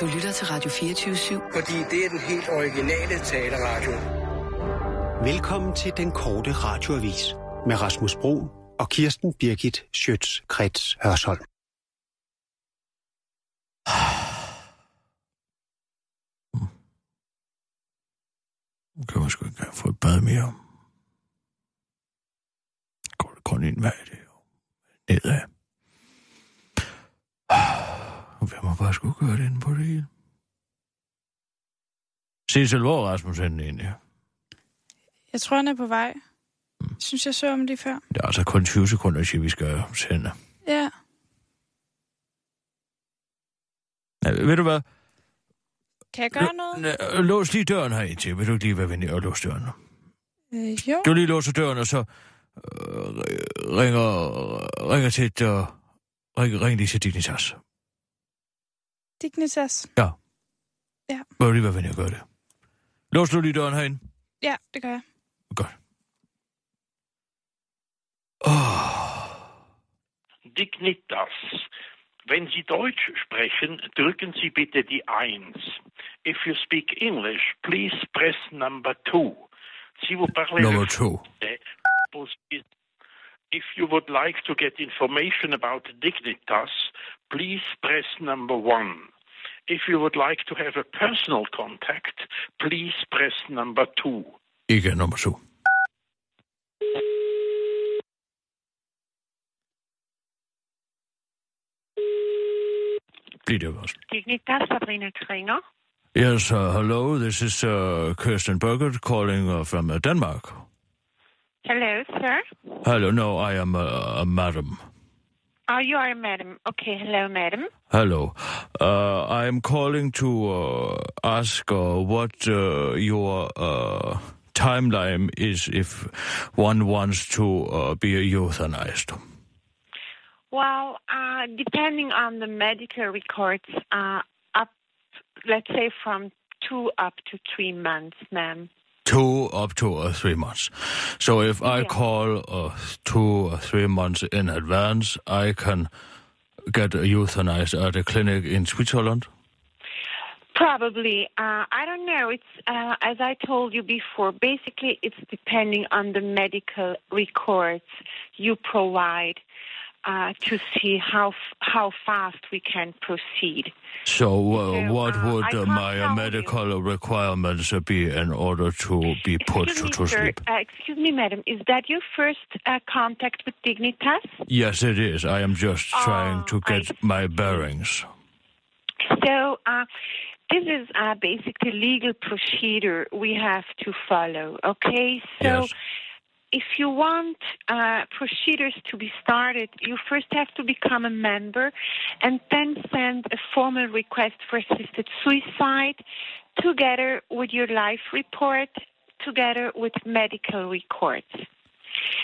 Du lytter til Radio 24-7. Fordi det er den helt originale taleradio. Velkommen til den korte radioavis med Rasmus Bro og Kirsten Birgit Schøtz-Krets Hørsholm. Nu kan man sgu ikke engang få et bad mere. Går det kun en vej, det er jo nedad. Vil man bare sgu gøre det inde på det hele. Cecil, hvor er Rasmus henne egentlig? Jeg tror, han er på vej. Jeg synes, jeg så om lige før. Det er altså kun 20 sekunder, til vi skal sende. Ja. Ja, ved du hvad? Kan jeg gøre noget? L- lås lige døren her til. Vil du ikke lige være venlig og låse døren? Øh, jo. Du lige låser døren, og så øh, ringer, ringer til et, øh, ring, ring lige til Dignitas. Dignitas. Ja. Ja. Vil du lige være venlig at gøre det? Lås du lige døren herinde? Ja, det gør jeg. Godt. Oh. Dignitas. Wenn Sie Deutsch sprechen, drücken Sie bitte die 1. If you speak English, please press number 2. Si vous parlez Number le two. français, posez- If you would like to get information about Dignitas, please press number 1. If you would like to have a personal contact, please press number 2. Ikke nummer to. Bliv det også. Dignitas, Sabrina Kringer. Yes, uh, hello, this is uh, Kirsten Burgert calling uh, from uh, Denmark. Hello, sir. Hello, no, I am uh, a madam. Oh, you are a madam. Okay, hello, madam. Hello. Uh, I am calling to uh, ask uh, what uh, your uh, timeline is if one wants to uh, be euthanized. Well, uh, depending on the medical records, uh, up, let's say from two up to three months, ma'am. Two up to uh, three months. So if I Yeah. call uh, two or three months in advance, I can get euthanized at a clinic in Switzerland. Probably. Uh, I don't know. It's uh, as I told you before. Basically, it's depending on the medical records you provide uh, to see how f- how fast we can proceed. So, uh, So, what uh, would uh, my uh, tell you. medical requirements uh, be in order to be put Excuse to, me, sir. sleep? Uh, excuse me, madam. Is that your first uh, contact with Dignitas? Yes, it is. I am just trying to Oh, I get my bearings. So uh, this is uh, basically legal procedure we have to follow. Okay, so. Yes. If you want uh, procedures to be started, you first have to become a member and then send a formal request for assisted suicide together with your life report, together with medical records.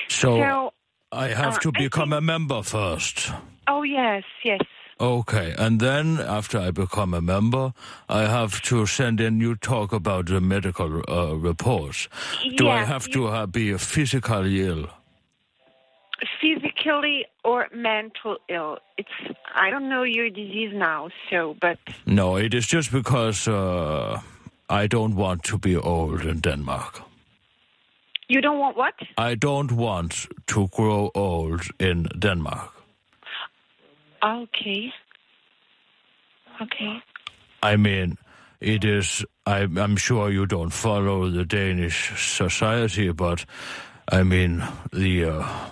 So, So, I have uh, to become think- a member first. oh, yes, yes. Okay, and then after I become a member, I have to send in. You talk about the medical uh, reports. Do I have to uh, be physically ill? physically or mental ill. It's I don't know your disease now, so but No, it is just because uh, I don't want to be old in Denmark. you don't want what? I don't want to grow old in Denmark. Okay. Okay. I mean, it is. I, I'm sure you don't follow the Danish society, but I mean the uh,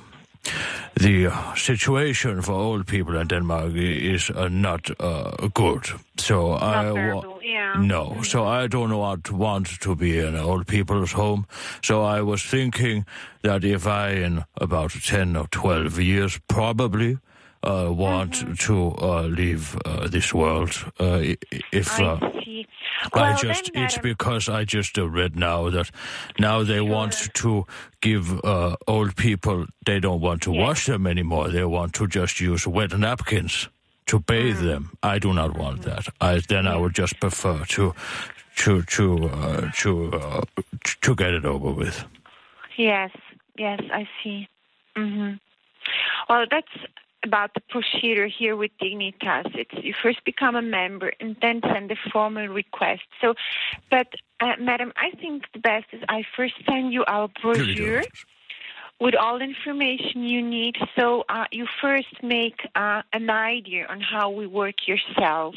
the situation for old people in Denmark is uh, not uh, good. So I Not bearable, yeah. no. So I don't want want to be in an old people's home. So I was thinking that if I, in about ten or twelve years, probably. Uh, want Mm-hmm. to uh, leave uh, this world. Uh, if uh, I see. I just it's because I just uh, read now that now they want to give uh, old people they don't want to Yes. wash them anymore. They want to just use wet napkins to bathe Mm. them. I do not want that. I then I would just prefer to to to uh, to uh, to get it over with. Yes, yes, I see. hmm Well, that's about the procedure here with Dignitas. It's you first become a member and then send a formal request. So, but uh, madam, I think the best is I first send you our brochure with all information you need. So uh, you first make uh, an idea on how we work yourself.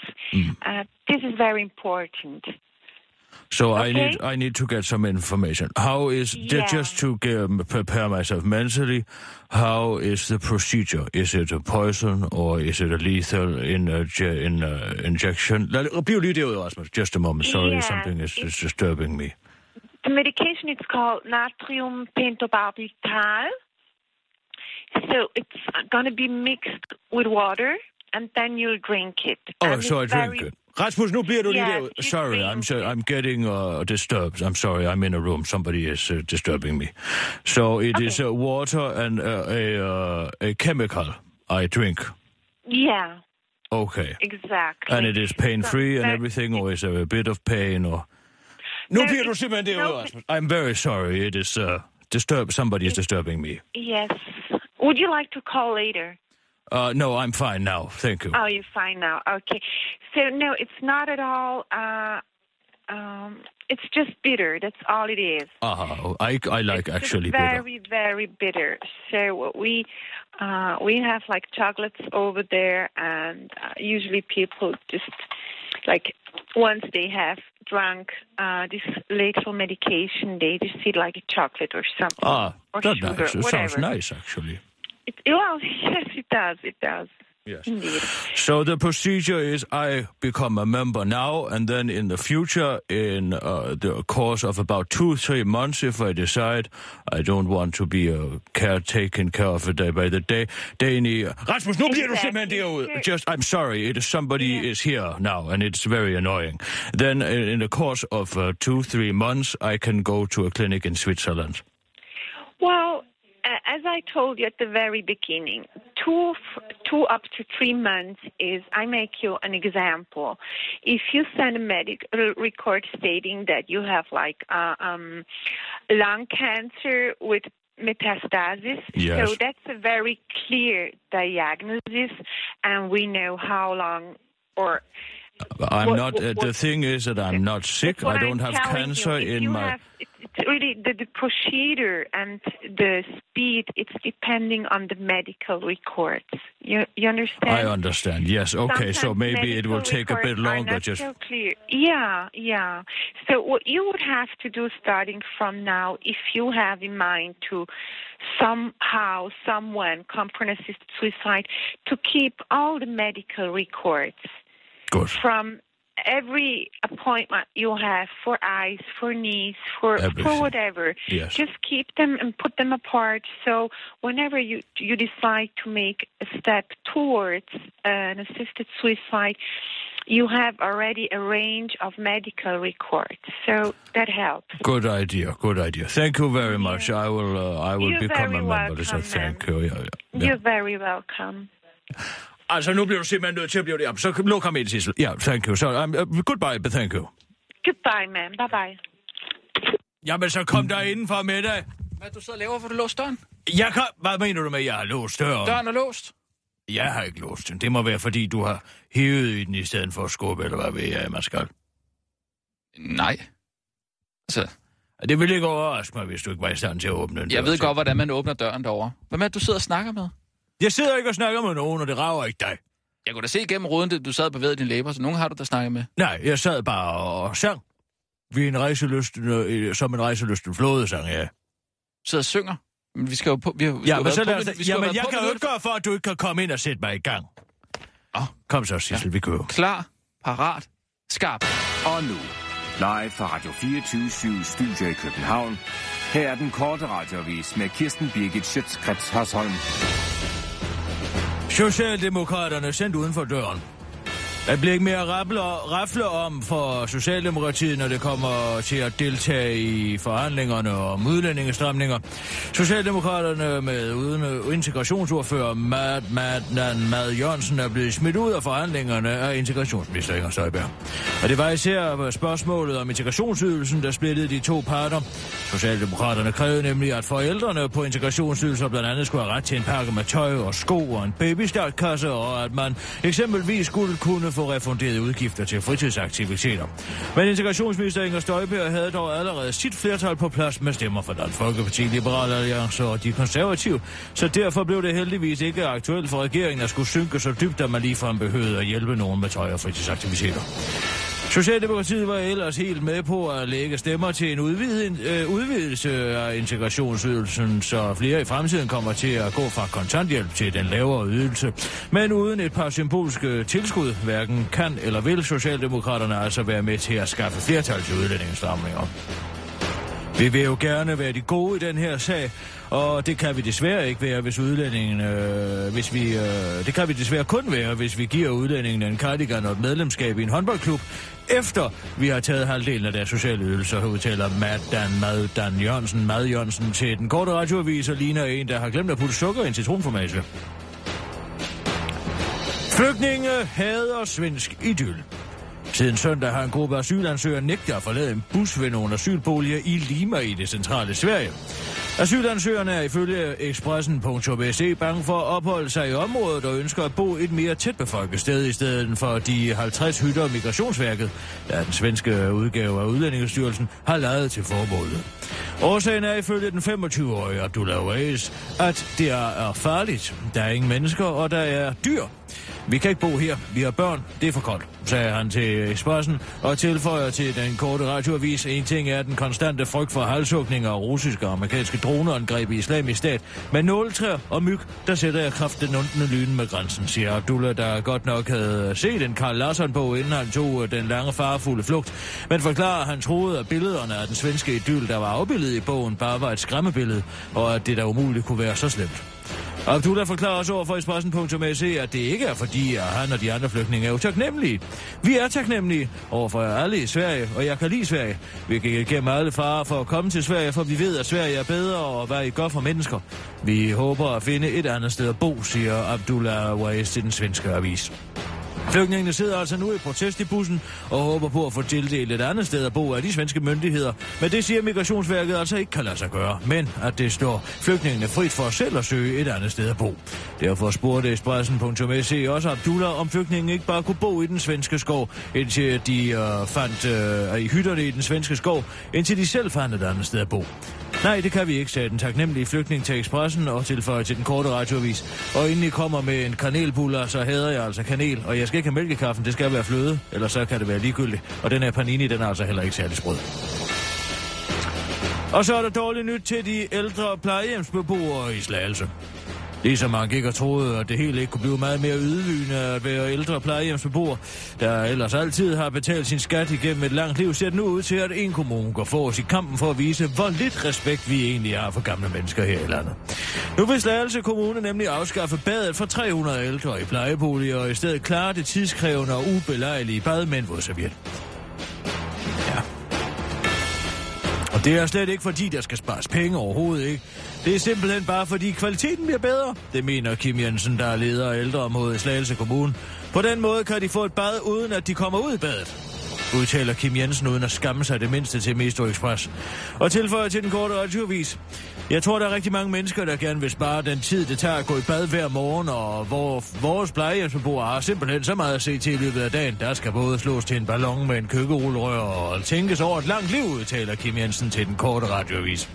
Uh, this is very important. So I need I need to get some information. How is Yeah. just to get, um, prepare myself mentally? How is the procedure? Is it a poison or is it a lethal in uh, a, in a injection? Lad- Bliv lige derude, Rasmus. Just a moment. Sorry, Yeah, something is, is disturbing me. The medication is called natrium pentobarbital. So it's going to be mixed with water, and then you'll drink it. Oh, And so I drink it. Rasmus, nu bliver du lige Yes, derude. you Sorry, I'm so. I'm getting uh, disturbed. I'm sorry. I'm in a room. Somebody is uh, disturbing me. So it is Okay. uh, water and uh, a uh, a chemical I drink. Yeah, Okay. exactly. And it is pain-free So and everything, or is there a bit of pain, or... Nu No, bliver du simpelthen derude, no, Rasmus. I'm very sorry. It is... Uh, disturb. Somebody is disturbing me. Yes. Would you like to call later? Uh, no, I'm fine now. Thank you. Oh, you're fine now. Okay. So no, it's not at all. Uh, um, it's just bitter. That's all it is. Uh, I, I like it's actually just bitter. very, very bitter. So we uh, we have like chocolates over there, and uh, usually people just like once they have drunk uh, this lethal medication, they just eat like a chocolate or something. Ah, or that's sugar, nice. It whatever. sounds nice, actually. It, well, yes, it does. It does. Yes. Indeed. So the procedure is I become a member now, and then in the future, in uh, the course of about two, three months, if I decide I don't want to be a care taken care of a day by the day, Danny, Rasmus, nu bliver du Exactly. simpelthen derude. Just, I'm sorry, it is somebody Yeah. is here now, and it's very annoying. Then uh, in the course of uh, two, three months, I can go to a clinic in Switzerland. Well, as I told you at the very beginning, two, two up to three months is, I make you an example. If you send a medical record stating that you have like uh, um, lung cancer with metastasis, Yes. so that's a very clear diagnosis, and we know how long or I'm What- not. what- uh, the what- thing is that I'm not sick. I don't I'm have cancer you. In my. Have, it's really the, the procedure and the speed. It's depending on the medical records. You you understand? I understand. Yes. Okay. so maybe it will take a bit longer. Just so clear. Yeah, yeah. So what you would have to do starting from now, if you have in mind to somehow, someone component assisted suicide, to keep all the medical records good. from every appointment you have for eyes, for knees, for Everything. for whatever. Yes. Just keep them and put them apart. So whenever you you decide to make a step towards an assisted suicide, you have already a range of medical records. So that helps. Good idea. Good idea. Thank you very much. I will. Uh, I will You're become a member. So thank you. Yeah, yeah. You're very welcome. Altså, nu bliver du simpelthen nødt til at blive det. Så luk ham ind, Sissel. Ja, thank you. Så um, uh, goodbye, but thank you. Goodbye, ma'am. Bye bye. Jamen, så kom der indenfor med dig. Hvad du sidder og laver, for du låst døren? Jeg kan... Hvad mener du med, at jeg har låst døren? Døren er låst. Jeg har ikke låst den. Det må være, fordi du har hævet i den i stedet for at skubbe, eller hvad ved jeg, man skal. Nej. Altså, Det ville ikke overraske mig, hvis du ikke var i stand til at åbne den jeg dør ved selv. godt, hvordan man åbner døren derovre. Hvem er du sidder og snakker med? Jeg sidder ikke og snakker med nogen, og det rager ikke dig. Jeg kunne da se igennem ruden, at du sad og bevægede dine læber, så nogen har du da snakket med. Nej, jeg sad bare og sang. Vi er en rejselysten, øh, som en rejselysten flådesang, ja. Sidder og synger. Men vi skal jo på... Vi vi Ja, men så lad på, os, jamen, jeg på kan jo ikke gøre for, at du ikke kan komme ind og sætte mig i gang. Åh. Kom så, Sissel, ja. vi kører. Klar, parat, skarp. Og nu, live fra Radio 24 Studio i København. Her er den korte radiovis med Kirsten Birgit Schøtzgrads Hasholm. Socialdemokraterne sendt uden for døren. Der bliver ikke mere rafle, rafle om for Socialdemokratiet, når det kommer til at deltage i forhandlingerne om udlændingestramninger. Socialdemokraterne med uden øh, integrationsordfører Mad, Mad, Mad, Mad Jørgensen er blevet smidt ud af forhandlingerne af integrationsminister Inger Støjberg. Og det var især spørgsmålet om integrationsydelsen, der splittede de to parter. Socialdemokraterne krævede nemlig, at forældrene på integrationsydelser blandt andet skulle have ret til en pakke med tøj og sko og en babystartkasse, og at man eksempelvis skulle kunne få refunderet udgifter til fritidsaktiviteter. Men integrationsminister Inger Støjberg havde dog allerede sit flertal på plads med stemmer fra Dansk Folkeparti, Liberale Alliance og de konservative, så derfor blev det heldigvis ikke aktuelt for regeringen at skulle synke så dybt, at man ligefrem behøvede at hjælpe nogen med tøj og fritidsaktiviteter. Socialdemokratiet var ellers helt med på at lægge stemmer til en udvid, øh, udvidelse af integrationsydelsen, så flere i fremtiden kommer til at gå fra kontanthjælp til den lavere ydelse. Men uden et par symbolske tilskud, hverken kan eller vil Socialdemokraterne altså være med til at skaffe flertal til udlændingsstramninger. Vi vil jo gerne være de gode i den her sag, og det kan vi desværre ikke være, hvis udlændingen, øh, hvis vi, øh, det kan vi desværre kun være, hvis vi giver udlændingen en cardigan og et medlemskab i en håndboldklub, efter vi har taget halvdelen af deres sociale ydelser, udtaler Mad Dan Mad Dan Jørgensen, Mad Jørgensen til den korte radioavis og ligner en, der har glemt at putte sukker i en citronformage. Flygtninge hader svensk idyl. Siden søndag har en gruppe asylansøgere nægtet at forlade en bus ved nogle asylboliger i Lima i det centrale Sverige. Asylansøgerne er ifølge Expressen.se bange for at opholde sig i området og ønsker at bo et mere tæt befolket sted i stedet for de 50 hytter Migrationsværket, der den svenske udgave af Udlændingestyrelsen har lavet til formålet. Årsagen er ifølge den 25-årige Abdullah Weiss, at det er farligt. Der er ingen mennesker, og der er dyr. Vi kan ikke bo her. Vi har børn. Det er for koldt, sagde han til Expressen og tilføjer til den korte radioavis. En ting er den konstante frygt for halshugninger og russiske og amerikanske droneangreb i islamisk stat. Men nåletræer og myg, der sætter jeg kraft den undende lyne med grænsen, siger Abdullah, der godt nok havde set en Karl Larsson på, inden han tog øh, den lange farefulde flugt. Men forklarer, at han troede, at billederne af den svenske idyl, der var afbildet i bogen, bare var et skræmmebillede, og at det der umuligt kunne være så slemt. Abdullah forklarer også over for Espressen.se, at det ikke er fordi, at han og de andre flygtninge er utaknemmelige. Vi er taknemmelige over for alle i Sverige, og jeg kan lide Sverige. Vi gik igennem alle farer for at komme til Sverige, for vi ved, at Sverige er bedre og hvad I gør for mennesker. Vi håber at finde et andet sted at bo, siger Abdullah Weiss til den svenske avis. Flygtningene sidder altså nu i protest i bussen og håber på at få tildelt et andet sted at bo af de svenske myndigheder. Men det siger Migrationsværket altså ikke kan lade sig gøre, men at det står flygtningene frit for selv at søge et andet sted at bo. Derfor spurgte Espressen.se også Abdullah, om flygtningen ikke bare kunne bo i den svenske skov, indtil de øh, fandt øh, i hytterne i den svenske skov, indtil de selv fandt et andet sted at bo. Nej, det kan vi ikke, sagde den taknemmelige flygtning til Expressen og tilføje til den korte radioavis. Og inden I kommer med en kanelbuller, så hader jeg altså kanel, og jeg skal ikke have mælkekaffen, det skal være fløde, eller så kan det være ligegyldigt. Og den her panini, den er altså heller ikke særlig sprød. Og så er der dårligt nyt til de ældre plejehjemsbeboere i Slagelse. Ligesom man gik og troede, at det hele ikke kunne blive meget mere ydmygende at være ældre plejehjemsbeboer, der ellers altid har betalt sin skat igennem et langt liv, ser det nu ud til, at en kommune går for os i kampen for at vise, hvor lidt respekt vi egentlig har for gamle mennesker her i landet. Nu vil Slagelse Kommune nemlig afskaffe badet for 300 ældre i plejeboliger, og i stedet klare det tidskrævende og ubelejlige bad med en vådserviet. Ja. Og det er slet ikke fordi, der skal spares penge overhovedet, ikke? Det er simpelthen bare fordi kvaliteten bliver bedre, det mener Kim Jensen, der er leder af ældreområdet i Slagelse Kommune. På den måde kan de få et bad, uden at de kommer ud i badet udtaler Kim Jensen uden at skamme sig det mindste til Metro Express. Og tilføjer til den korte radiovis. Jeg tror, der er rigtig mange mennesker, der gerne vil spare den tid, det tager at gå i bad hver morgen, og hvor vores plejehjemsbeboere har simpelthen så meget at se til i løbet af dagen. Der skal både slås til en ballon med en køkkerulrør og tænkes over et langt liv, udtaler Kim Jensen til den korte radiovis.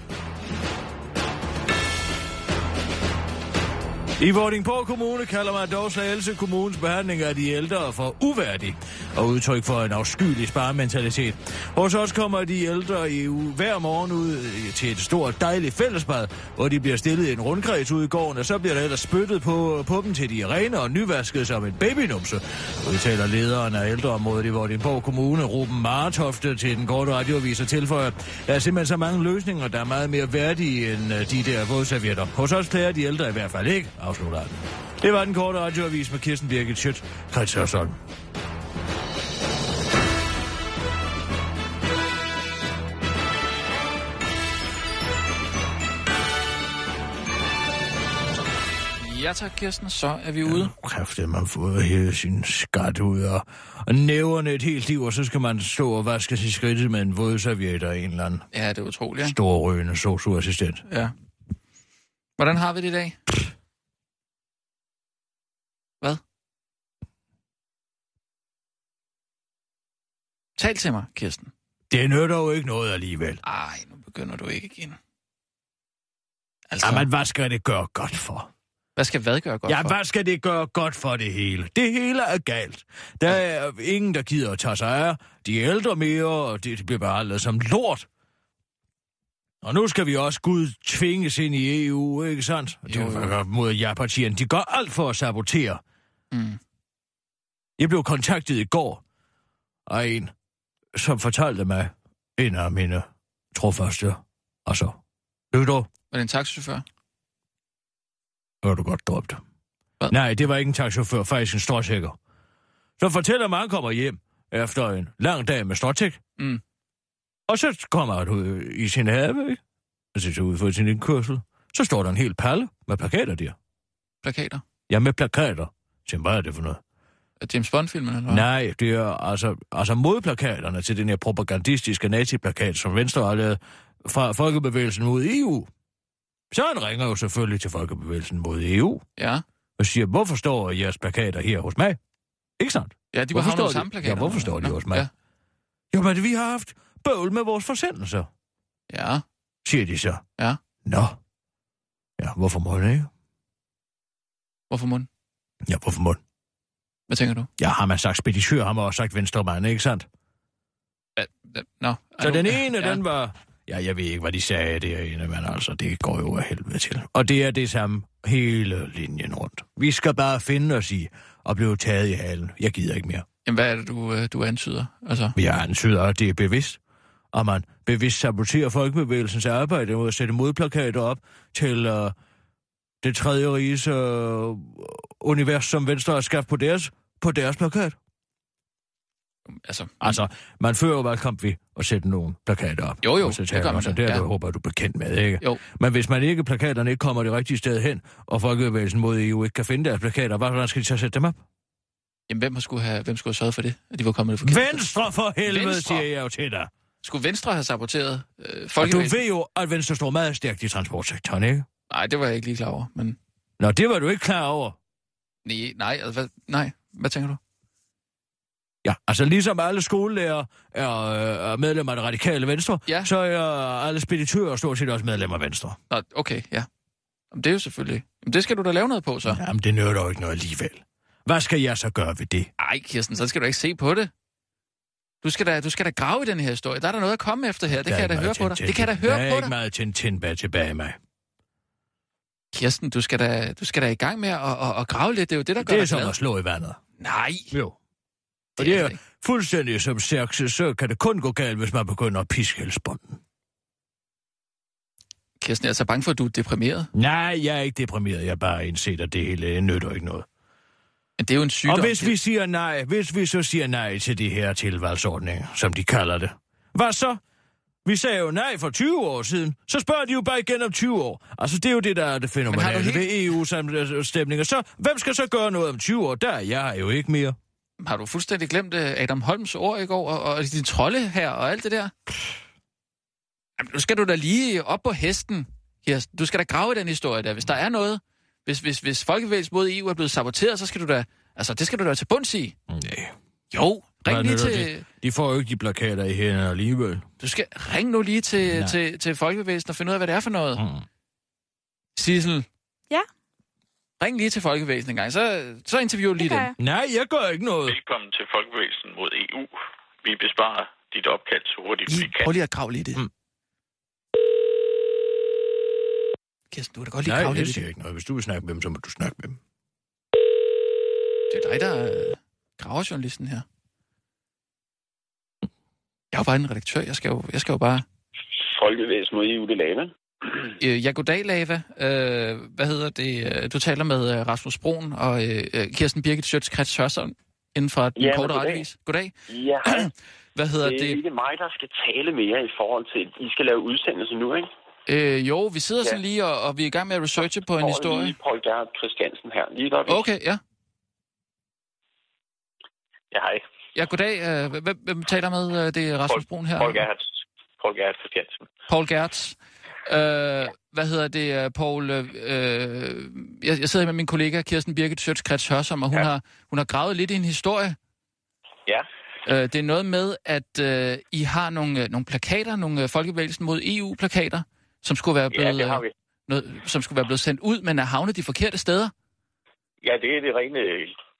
I Vordingborg Kommune kalder man dog Slagelse Kommunes behandling af de ældre for uværdig og udtryk for en afskyelig sparementalitet. Hos os kommer de ældre i uge hver morgen ud til et stort dejligt fællesbad, hvor de bliver stillet i en rundkreds ud i gården, og så bliver der ellers spyttet på, på dem til de er rene og nyvasket som en babynumse, udtaler lederen af ældreområdet i Vordingborg Kommune, Ruben Martofte, til den korte radioavis og tilføjer, der er simpelthen så mange løsninger, der er meget mere værdige end øh, de der vådservietter. Hos os klager de ældre i hvert fald ikke, afslutter han. Det var den korte radioavis med Kirsten Birgit Schødt, Krets Ja tak, Kirsten, så er vi ude. Ja, kræftet, man får hele sin skat ud og, og næverne et helt liv, og så skal man stå og vaske sit skridt med en vådserviet og en eller anden. Ja, det er utroligt. Ja. Storrøgende socioassistent. Ja. Hvordan har vi det i dag? Pff. Tal til mig, Kirsten. Det nytter jo ikke noget alligevel. Ej, nu begynder du ikke igen. Altså, Jamen, hvad skal det gøre godt for? hvad skal hvad gøre godt Ja, for? hvad skal det gøre godt for det hele? Det hele er galt. Der er ingen, der gider at tage sig af. De ældre mere, og det bliver behandlet som lort. Og nu skal vi også Gud tvinges ind i EU, ikke sandt? Det er mod ja-partierne. De gør alt for at sabotere. Mm. Jeg blev kontaktet i går af en, som fortalte mig en af mine trofaste, altså, lytter, Var det en taxichauffør? var du godt. Hvad? Nej, det var ikke en taxichauffør, faktisk en stråtækker. Så fortæller mig, at han kommer hjem efter en lang dag med stråtæk. Mm. Og så kommer han ud i sin have, ikke? Og så ud for sin indkørsel. Så står der en hel palle med plakater der. Plakater? Ja, med plakater. Så hvad er det for noget? James Bond-filmen, eller hvad? Nej, det er altså, altså modplakaterne til den her propagandistiske nazi-plakat, som Venstre har lavet fra Folkebevægelsen mod EU. Så han ringer jo selvfølgelig til Folkebevægelsen mod EU Ja. og siger, hvorfor står jeres plakater her hos mig? Ikke sandt? Ja, de var havnet de- samme plakater. Ja, hvorfor står de Nå, hos mig? Ja. Jo, men vi har haft bøvl med vores forsendelser, ja. siger de så. Ja. Nå. Ja, hvorfor må det ikke? Hvorfor mund? Ja, hvorfor må Hvad tænker du? Ja, har man sagt speditør, har man også sagt venstremand, ikke sandt? Ja, er Så den ene, ja. den var... Ja, jeg ved ikke, hvad de sagde derinde, men altså, det går jo af helvede til. Og det er det samme hele linjen rundt. Vi skal bare finde os i og blive taget i halen. Jeg gider ikke mere. Jamen, hvad er det, du, øh, du antyder? Altså, Jeg antyder, at det er bevidst. Og man bevidst saboterer folkebevægelsens arbejde med at sætte modplakater op til uh, det tredje riges uh, univers, som Venstre har skabt på deres, på deres plakat. altså, Altså, man fører jo valgkamp ved at sætte nogle plakater op. Jo, jo, så det gør man så det ja. du håber, du er bekendt med, ikke? Jo. Men hvis man ikke, plakaterne ikke kommer det rigtige sted hen, og folkebevægelsen mod EU ikke kan finde deres plakater, hvordan skal de så sætte dem op? jamen, hvem, skulle have, hvem skulle have sørget for det? At de var kommet det forkert? Venstre for helvede, Venstre? siger jeg jo til dig. Skulle Venstre have saboteret øh, Og du folkebevægelsen? ved jo, at Venstre står meget stærkt i transportsektoren, ikke? Nej, det var jeg ikke lige klar over. Men Nå, det var du ikke klar over. nej, nej, altså, hvad, nej. Hvad tænker du? Ja, altså ligesom alle skolelærer er, er medlemmer af det radikale Venstre, Ja. så er alle speditører stort set også medlemmer af Venstre. Nå, okay, ja. Jamen, det er jo selvfølgelig... Jamen, det skal du da lave noget på, så. Jamen, det nytter jo ikke noget alligevel. Hvad skal jeg så gøre ved det? Ej, Kirsten, så skal du ikke se på det. Du skal, da, du skal da grave i den her historie. Der er der noget at komme efter her. Det Der er kan jeg da ikke høre på dig. Det kan jeg da Der høre er på ikke dig. meget Tintin bag tilbage mig. Kirsten, du skal, da, du skal da i gang med at, at, at grave lidt. Det er jo det, der gør Det er som at slå i vandet. Nej, Jo. Og det er det fuldstændig som sagt, så kan det kun gå galt, hvis man begynder at piske helsbunden. Kirsten, jeg er så bange for, at du er deprimeret. Nej, jeg er ikke deprimeret. Jeg er bare indset, at det hele nytter ikke noget. Men det er jo en sygdom. Og hvis vi siger nej, hvis vi så siger nej til de her tilvalgsordninger, som de kalder det, hvad så? Vi sagde jo nej for 20 år siden, så spørger de jo bare igen om 20 år. Altså, det er jo det, der er det fænomenale helt- ved EU-stemninger. Så hvem skal så gøre noget om 20 år? Der er jeg jo ikke mere. Har du fuldstændig glemt øh, Adam Holms ord i går, og, og din trolde her, og alt det der? Jamen, nu skal du da lige op på hesten, Kirsten. Du skal da grave i den historie der. Hvis der er noget, hvis, hvis, hvis folkebevægelsen mod EU er blevet saboteret, så skal du da, altså det skal du da til bunds i. Nej. Jo, ring lige til, det? De får jo ikke de plakater i hænderne alligevel. du skal ring nu lige til, Nej. til, til folkebevægelsen og finde ud af, hvad det er for noget. Mm. Sissel. Ja? Ring lige til folkebevægelsen en gang, så, så interviewer du lige dem. jeg. Nej, jeg gør ikke noget. Velkommen til Folkebevægelsen mod EU. Vi besvarer dit opkald så hurtigt vi I, kan. prøv lige at grave lidt i det. Mm. Kirsten, du kan da godt lige Nej, grave jeg lidt i det. siger ikke noget. Hvis du vil snakke med dem, så må du snakke med dem. Det er dig, der er graverjournalisten her. Jeg er jo bare en redaktør. Jeg skal jo, jeg skal jo bare... Folkebevægelsen mod EU, det lave. Øh, ja, goddag, Lava. Øh, hvad hedder det? Øh, Du taler med øh, Rasmus Broen og øh, øh, Kirsten Birgit Sjøtskrets Hørsson inden for den Ja, korte goddag. radiovis. Goddag. Ja, Hvad hedder det er det? ikke mig, der skal tale mere i forhold til, I skal lave udsendelser nu, ikke? Øh, jo, vi sidder Ja. sådan lige, og, og vi er i gang med at researche på en Og historie. lige Paul Gerhard Christiansen her. Lige godt. Okay, ja. Ja, hej. Ja, goddag. Øh, Hvem, hvem taler med? Øh, Det er Rasmus Brun her. Paul Gerhard, Paul Gerhard Christiansen. Paul Gertz. Øh, hvad hedder det, øh, Paul? Øh, jeg, jeg sidder her med min kollega Kirsten Birgit Sjøtskrets Hørsom, og hun, ja. har, hun har gravet lidt i en historie. Ja. Øh, det er noget med, at øh, I har nogle, nogle plakater, nogle folkebevægelsen mod EU-plakater, som skulle være Ja, blevet, det har vi. noget, som skulle være blevet sendt ud, men er havnet de forkerte steder. Ja, det er det rene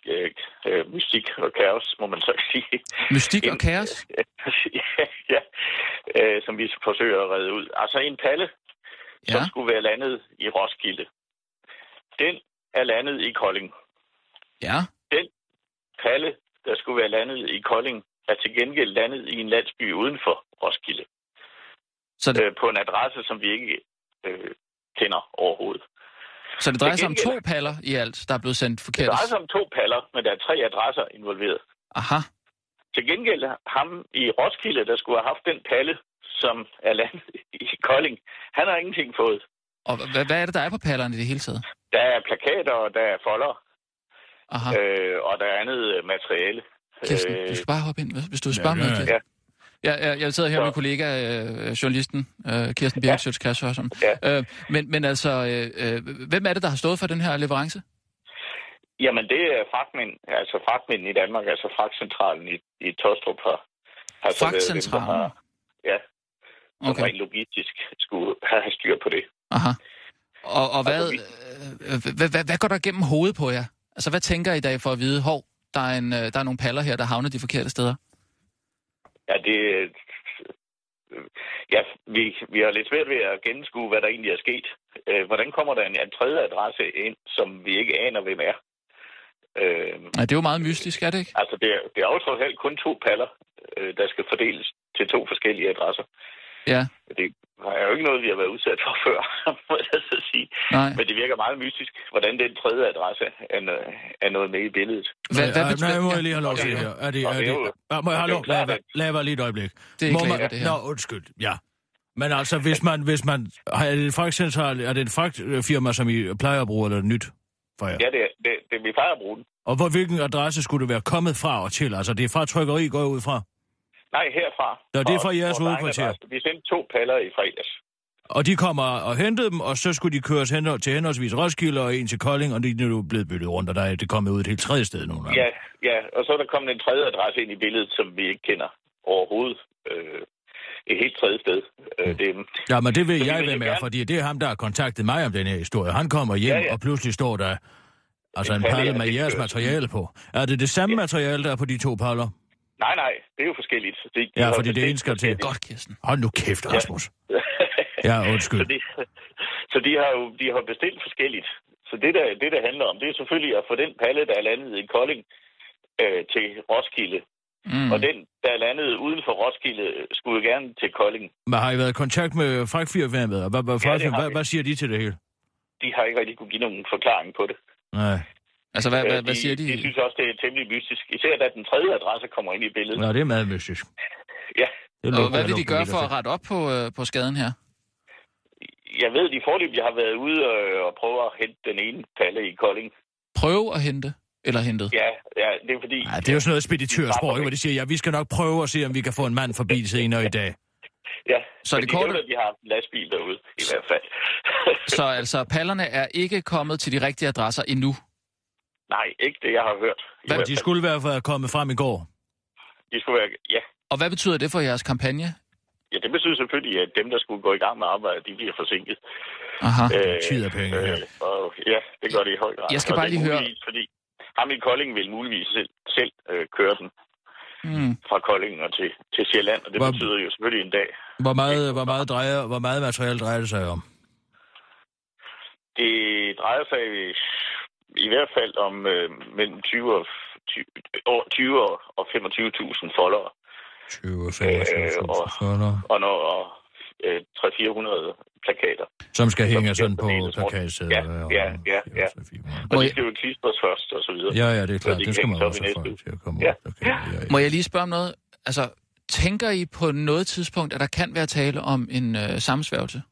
øh, øh, mystik og kaos, må man så sige. Mystik og En- kaos? ja, ja. Øh, som vi forsøger at redde ud. Altså en palle, ja. som skulle være landet i Roskilde. Den er landet i Kolding. Ja. Den palle, der skulle være landet i Kolding, er til gengæld landet i en landsby uden for Roskilde. Så det, Øh, på en adresse, som vi ikke øh, kender overhovedet. Så det drejer sig om to paller i alt, der er blevet sendt Det forkert. drejer sig om to paller, men der er tre adresser involveret. Aha. Til gengæld ham i Roskilde, der skulle have haft den palle, som er landet i Kolding, han har ingenting fået. Og hvad, hvad er det, der er på pallerne i det hele taget? Der er plakater, og der er folder, Aha. øh, og der er andet øh, materiale. Kirsten, Øh, du skal bare hoppe ind, hvis- du spørger Ja, mig. ja, Ja, ja, jeg sidder her Så- med kollega, øh, journalisten øh, Kirsten Birk, ja. Kærsørsson. Ja. Øh, men, men altså, øh, øh, hvem er det, der har stået for den her leverance? Jamen, det er fragtmænd, altså fragtmænd i Danmark, altså fragtcentralen i, i Tostrup har, har så været dem, der har, ja, som Okay. rent logistisk skulle have styr på det. Aha. Og, og hvad, Altså, øh, hvad, hvad, hvad går der gennem hovedet på jer? Altså, hvad tænker I i dag for at vide, hov, der er, en, øh, der er nogle paller her, der havner de forkerte steder? Ja, det... Ja, vi, vi har lidt svært ved at gennemskue, hvad der egentlig er sket. Øh, Hvordan kommer der en, en tredje adresse ind, som vi ikke aner, hvem er? Øh, Ja, det er jo meget mystisk, er det ikke? altså, det er, det er jo trods alt kun to paller, øh, der skal fordeles til to forskellige adresser. Ja, Det er jo ikke noget, vi har været udsat for før, må jeg så sige. nej. Men det virker meget mystisk, hvordan den tredje adresse er, er noget med i billedet. Hvad, hvad Nej, betyder nej, må jeg lige have lov til Okay. det her? Er det, er det er må jeg have lov? Lad, lad mig lige et øjeblik. Det er Må ikke man, det her. Nå, undskyld, ja. Men altså, hvis man, hvis man, har- er det et fragtcentral, er det et fragtfirma, som I plejer at bruge, eller er det nyt for jer? Ja, det, er- det, det vi plejer at bruge den. Og hvor, hvilken adresse skulle det være kommet fra og til? Altså, det er fra trykkeri, går jeg ud fra. Nej, herfra. Nå, det er fra jeres hovedkvarter. Vi sendte to paller i fredags. Og de kommer og hentede dem, og så skulle de køres hen til henholdsvis Roskilde og en til Kolding, og de er nu blevet byttet rundt, og der er det kommet ud et helt tredje sted nogle gange. Ja, ja, og så er der kommet en tredje adresse ind i billedet, som vi ikke kender overhovedet. Øh, et helt tredje sted. Øh, det, Ja, men det vil Så jeg med, gerne- fordi det er ham, der har kontaktet mig om den her historie. Han kommer hjem, Ja, ja. og pludselig står der altså En palle med jeres materiale på. Er det det samme materiale, der er på de to paller? Nej, nej, det er jo forskelligt. Det, de Ja, fordi det ene skal til. Godt, Kirsten. Hold nu kæft, Rasmus. Ja, så undskyld. de, så de har jo de har bestilt forskelligt. Så det der, det, der handler om, det er selvfølgelig at få den palle, der er landet i Kolding, øh, til Roskilde. Mm. Og den, der er landet uden for Roskilde, skulle jo gerne til Kolding. Men har I været i kontakt med fragtfirmaet? Og hvad, hvad, Ja, det hvad, hvad siger de til det hele? De har ikke rigtig kunne give nogen forklaring på det. Nej. Altså, hvad, hvad, Øh, hvad siger de? De synes også, det er temmelig mystisk. Især da den tredje adresse kommer ind i billedet. Nå, det er meget mystisk. Ja, Det Og lugter- hvad vil de gøre for at rette op på, øh, på skaden her? jeg ved, de forløbig har været ude øh, og prøve at hente den ene palle i Kolding. Prøve at hente? Eller hentet? Ja, ja det er fordi... Nej, det er jo sådan noget speditørsprog, De hvor de siger, ja, vi skal nok prøve at se, om vi kan få en mand forbi senere i dag. Ja, Så det de korte- hævder, de har en lastbil derude, i hvert fald. Så altså, pallerne er ikke kommet til de rigtige adresser endnu? Nej, ikke det, jeg har hørt. Hvad De skulle være kommet frem i går. De skulle være... Ja. Og hvad betyder det for jeres kampagne? ja, det betyder selvfølgelig, at dem, der skulle gå i gang med arbejde, de bliver forsinket. Aha. Tid af penge her. og ja, det gør det i høj grad. Jeg skal Og bare det er lige høre- Fordi ham i Kolding vil muligvis selv, selv øh, køre den Mm. fra Kolding og til, til Sjælland, og det Hvor- betyder jo selvfølgelig en dag. Hvor meget, hvor meget, drejer, hvor meget materiale drejer det sig om? Det drejer sig i, hvert fald om øh, mellem 20 og, 20, over 20 og- og 25.000 foldere, 20 og Øh, og- 25.000 kroner, og, når, og øh, 300-400 plakater. som skal hænge sådan på plakatsædet. Ja, ja, ja, ja. Og de skal jo klistres først, og så videre. Ja, ja, det er klart. de Det skal man også folk til at komme Ja. op. Okay, ja, ja. Må jeg lige spørge om noget? Altså, tænker I på noget tidspunkt, at der kan være tale om en øh, sammensværgelse?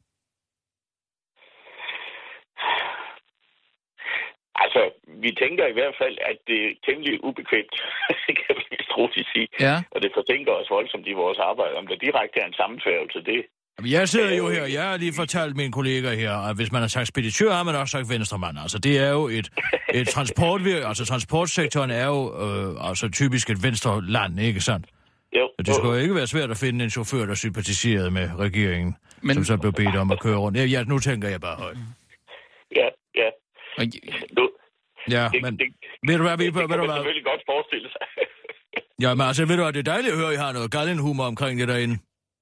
Vi tænker i hvert fald, at det er temmelig ubekvemt, kan vi vist roligt sige. Ja. Og det fortænker os voldsomt i vores arbejde. Om der direkte er en sammenfærgelse, det... Jamen, Jeg sidder jo her, jeg har lige fortalt mine kolleger her, at hvis man har sagt speditør, har man også sagt venstremand. Altså, det er jo et, et transportvir... Altså, transportsektoren er jo øh, altså, typisk et venstre land, ikke sandt? Jo, Og det skulle jo ikke være svært at finde en chauffør, der sympatiserede med regeringen, Men- som så blev bedt om at køre rundt. Ja, nu tænker jeg bare højt. Ja. Og, Nu, Ja, det, men det, ved du hvad, det, ved, det ved kan du man hvad? selvfølgelig godt forestille sig. Ja, men altså, ved du hvad, det er dejligt at høre, at I har noget galgenhumor omkring det derinde.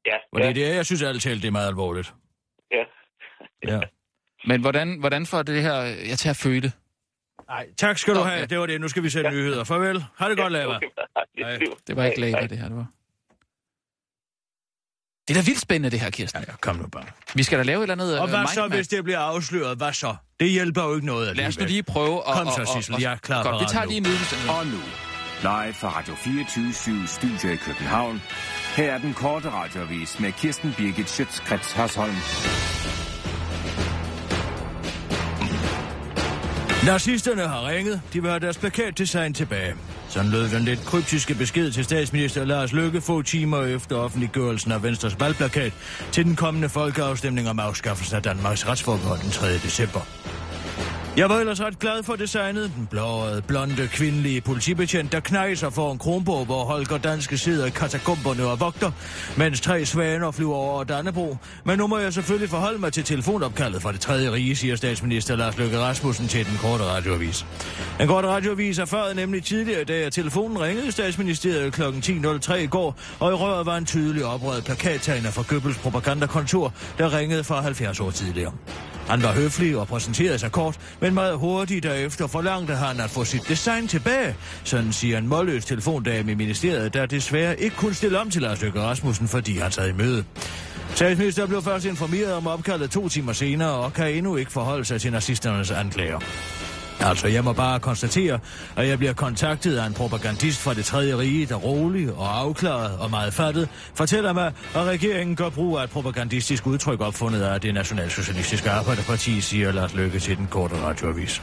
ja, Fordi ja, ja. det er, jeg synes ærligt talt, det er meget alvorligt. ja. Ja. men hvordan, hvordan får det her jeg til at føle? Nej, tak skal du Nå, have. ja. Det var det. Nu skal vi sætte nyheder. Farvel. Ha' det godt, Lava. Hej. Det var ikke glad det her, det var. Det er da vildt spændende, det her, Kirsten. Ja, kom nu bare. Vi skal da lave et eller andet Og øh, hvad så, hvis det bliver afsløret? Hvad så? Det hjælper jo ikke noget Lad os nu alligevel. lige prøve at... Kom så, Sissel. Jeg er klar Godt, vi tager lige en ydelse. Og nu, live fra Radio 24 Studio i København. Her er den korte radiovis med Kirsten Birgit Schøtzgrads Hasholm. Nazisterne har ringet. De vil have deres plakatdesign tilbage. Sådan lød den lidt kryptiske besked til statsminister Lars Løkke få timer efter offentliggørelsen af Venstres valgplakat til den kommende folkeafstemning om afskaffelsen af Danmarks retsforbehold den 3. december. Jeg var ellers ret glad for designet. Den blåede, blonde, kvindelige politibetjent, der knejser for en kronborg, hvor Holger Danske sidder i katakomberne og vogter, mens tre svaner flyver over Dannebro. Men nu må jeg selvfølgelig forholde mig til telefonopkaldet fra det tredje rige, siger statsminister Lars Løkke Rasmussen til den korte radioavis. Den korte radioavis erfarede nemlig tidligere da dag, telefonen ringede statsministeriet kl. 10.03 i går, og i røret var en tydelig oprøret plakattegner fra Goebbels propagandakontor, der ringede for 70 år tidligere. Han var høflig og præsenterede sig kort, men meget hurtigt derefter forlangte han at få sit design tilbage. Sådan siger en målløs telefondame i ministeriet, der desværre ikke kunne stille om til Lars Løkke Rasmussen, fordi han sad i møde. Statsminister blev først informeret om opkaldet to timer senere og kan endnu ikke forholde sig til nazisternes anklager. Altså, jeg må bare konstatere, at jeg bliver kontaktet af en propagandist fra det tredje rige, der rolig og afklaret og meget fattet, fortæller mig, at regeringen gør brug af et propagandistisk udtryk opfundet af det nationalsocialistiske arbejderparti, siger Lars Løkke til den korte radioavis.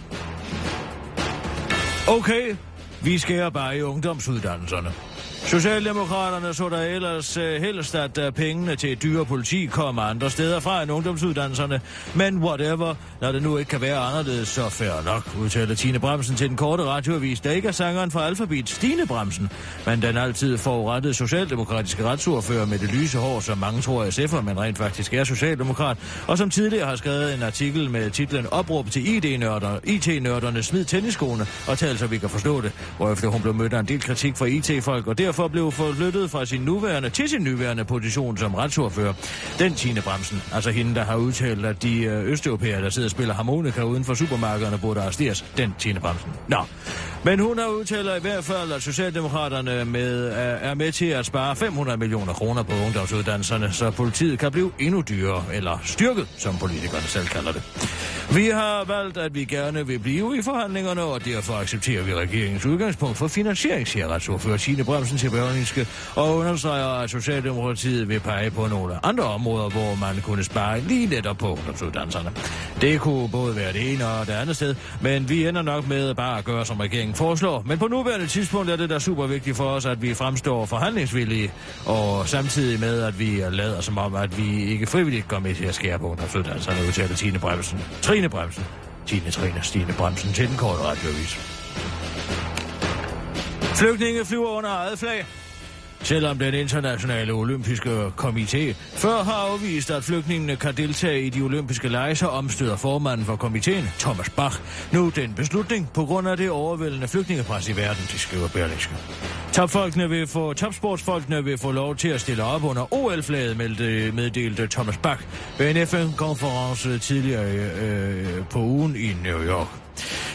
Okay, vi skærer bare i ungdomsuddannelserne. Socialdemokraterne så der ellers øh, helst, at øh, pengene til dyre politi kommer andre steder fra end ungdomsuddannelserne. Men whatever, når det nu ikke kan være anderledes, så fair nok, udtaler Tine Bremsen til den korte radioavis, der ikke er sangeren fra Alphabet, Stine Bremsen, men den altid forurettede socialdemokratiske retsordfører med det lyse hår, som mange tror er SF'er, men rent faktisk er socialdemokrat, og som tidligere har skrevet en artikel med titlen Opråb til ID-nørder, IT-nørderne smid tenniskoene og tal, så vi kan forstå det, hvorefter hun blev mødt af en del kritik fra IT-folk, og derfor blev forflyttet fra sin nuværende til sin nuværende position som retsordfører. Den Tine Bremsen, altså hende, der har udtalt, at de øh, østeuropæere, der sidder og spiller harmonika uden for supermarkederne, burde arresteres. Den Tine Bremsen. Nå. Men hun har udtaler i hvert fald, at Socialdemokraterne med, er, med til at spare 500 millioner kroner på ungdomsuddannelserne, så politiet kan blive endnu dyrere, eller styrket, som politikerne selv kalder det. Vi har valgt, at vi gerne vil blive i forhandlingerne, og derfor accepterer vi regeringens udgangspunkt for finansiering, siger retsordfører Signe Bremsen til Berlingske, og understreger, at Socialdemokratiet vil pege på nogle andre områder, hvor man kunne spare lige netop på ungdomsuddannelserne. Det kunne både være det ene og det andet sted, men vi ender nok med bare at gøre, som regeringen foreslår. Men på nuværende tidspunkt er det da super vigtigt for os, at vi fremstår forhandlingsvillige, og samtidig med, at vi lader som om, at vi ikke frivilligt går med til at skære på ungdomsuddannelserne, udtaler Tine Bremsen. Trine Bremsen. Tine Trine Stine Bremsen til den korte radioavis. Flygtninge flyver under eget flag. Selvom den internationale olympiske komité før har afvist, at flygtningene kan deltage i de olympiske lege, så omstøder formanden for komiteen, Thomas Bach, nu den beslutning på grund af det overvældende flygtningepres i verden, de skriver Berlingske. Topfolkene vil få, topsportsfolkene vil få lov til at stille op under OL-flaget, meldte, meddelte Thomas Bach ved en FN-konference tidligere øh, øh, på ugen i New York.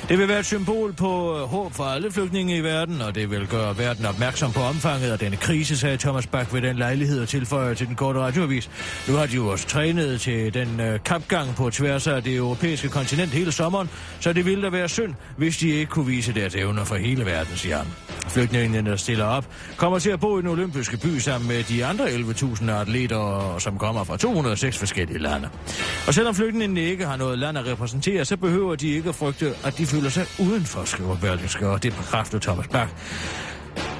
Det vil være et symbol på øh, håb for alle flygtninge i verden, og det vil gøre verden opmærksom på omfanget af denne krise, sagde Thomas Bach ved den lejlighed og tilføjer til den korte radioavis. Nu har de jo også trænet til den øh, kampgang på tværs af det europæiske kontinent hele sommeren, så det ville da være synd, hvis de ikke kunne vise deres evner for hele verden, siger han. Flygtningene, der stiller op, kommer til at bo i den olympiske by sammen med de andre 11.000 atleter, som kommer fra 206 forskellige lande. Og selvom flygtningene ikke har noget land at repræsentere, så behøver de ikke at frygte, at de føler sig udenfor, skriver Berlingske, og det bekræfter Thomas Bach.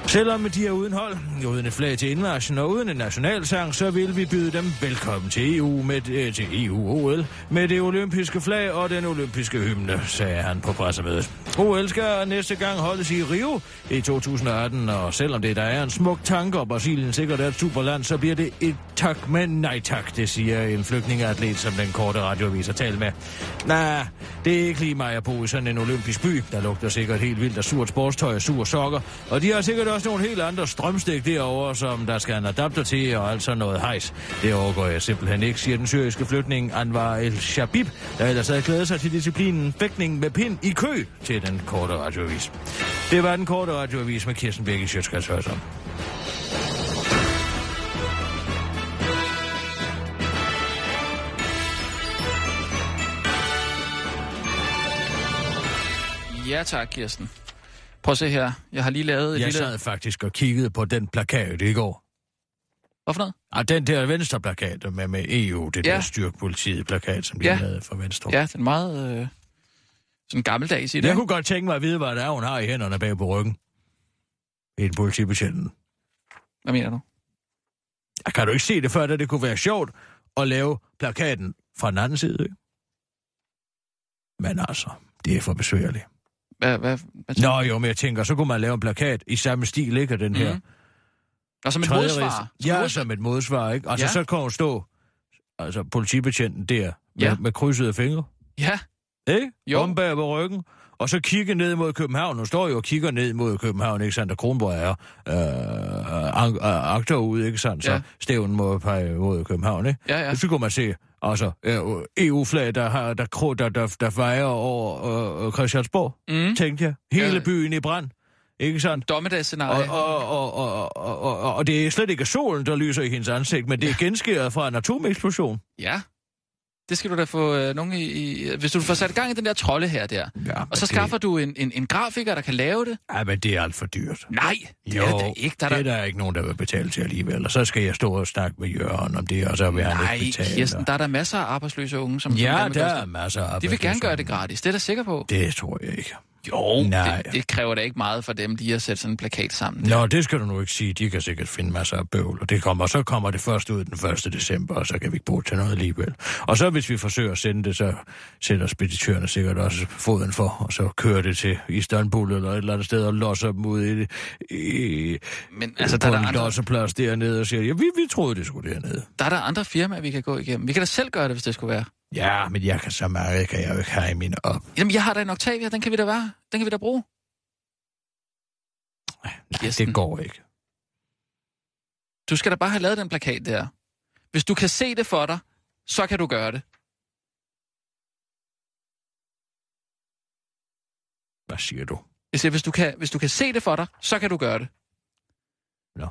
Selvom de er uden hold, uden et flag til indmarschen og uden en nationalsang, så vil vi byde dem velkommen til EU med øh, til EU-OL med det olympiske flag og den olympiske hymne, sagde han på pressemødet. OL skal næste gang holdes i Rio i 2018, og selvom det der er en smuk tanke, og Brasilien sikkert er et superland, så bliver det et tak, men nej tak, det siger en flygtningeatlet, som den korte radioavis har talt med. Nej, det er ikke lige mig at bo i sådan en olympisk by. Der lugter sikkert helt vildt af surt sportstøj og sur sokker, og de har sikkert også nogle helt andre strømstik derovre, som der skal en adapter til og altså noget hejs. Det overgår jeg simpelthen ikke, siger den syriske flygtning Anwar El-Shabib, der ellers havde glædet sig til disciplinen fægtning med pind i kø til den korte radioavis. Det var den korte radioavis med Kirsten Birgit Sjøtskrets Hørsson. Ja tak, Kirsten. Prøv at se her. Jeg har lige lavet et Jeg lille... sad faktisk og kiggede på den plakat i går. Hvorfor noget? Ah, den der venstre plakat med, med EU, det Ja. der styrkpolitiet plakat, som de Ja. lavede for Venstre. Ja, den er meget... Øh, sådan gammeldags i det. Jeg kunne godt tænke mig at vide, hvad det er, hun har i hænderne bag på ryggen. En politibetjenten. Hvad mener du? Jeg kan du ikke se det før, at det kunne være sjovt at lave plakaten fra den anden side? Men altså, det er for besværligt. Hvad, hvad, hvad Nå jo, men jeg tænker, så kunne man lave en plakat i samme stil, ikke? Den her. Mhm. Og som et tredje modsvar. Som Ja, modsvar. som et modsvar, ikke? Altså, Ja. så hun stå, altså politibetjenten der, med, Ja. med krydsede fingre. Ja, Ikke? Jo. Om bag på ryggen. Og så kigge ned mod København. Nu står jo og kigger ned mod København, ikke sandt? Og Kronborg er øh, øh, akter ud, ikke sandt? Så ja. stævnen må pege mod København, ikke? ja, ja. Så kunne man se, altså, øh, EU-flag, der, har, der, der, der, der, der vejer over øh, Christiansborg, Mm. tænkte jeg. Hele Ja. byen i brand. Ikke sandt? Dommedagsscenarie. Og, og, og, og, og, og, og det er slet ikke solen, der lyser i hendes ansigt, men det er genskæret fra en atomeksplosion. Ja. Det skal du da få øh, nogen i, i... Hvis du får sat gang i den der trolde her der, Ja, og så skaffer du en, en, en grafiker, der kan lave det. Ja, men det er alt for dyrt. Nej, det Jo, er det ikke. Der er det er der... ikke nogen, der vil betale til alligevel. Og så skal jeg stå og snakke med Jørgen om det, og så vil han Nej, ikke betale. Kirsten, der er der masser af arbejdsløse unge, som, som Ja, vil der er masser af De vil gerne arbejdsløse. gøre det gratis, det er jeg sikker på. Det tror jeg ikke. Jo, Nej. det, det kræver da ikke meget for dem lige at sætte sådan en plakat sammen. Nå, det skal du nu ikke sige. De kan sikkert finde masser af bøvl, og det kommer. Så kommer det først ud den 1. december, og så kan vi ikke bruge til noget alligevel. Og så hvis vi forsøger at sende det, så sætter speditørerne sikkert også foden for, og så kører det til Istanbul eller et eller andet sted og losser dem ud i, i, Men altså, på der er, der, en andre, losseplads dernede og siger, ja, vi, vi troede, det skulle dernede. der er der andre firmaer, vi kan gå igennem. Vi kan da selv gøre det, hvis det skulle være. Ja, men jeg kan så meget, kan jeg jo ikke have i mine op. Jamen, jeg har da en Octavia, den kan vi da være. Den kan vi da bruge. Nej, Kirsten. det går ikke. Du skal da bare have lavet den plakat der. Hvis du kan se det for dig, så kan du gøre det. Hvad siger du? Jeg siger, hvis du kan, hvis du kan se det for dig, så kan du gøre det. Nå.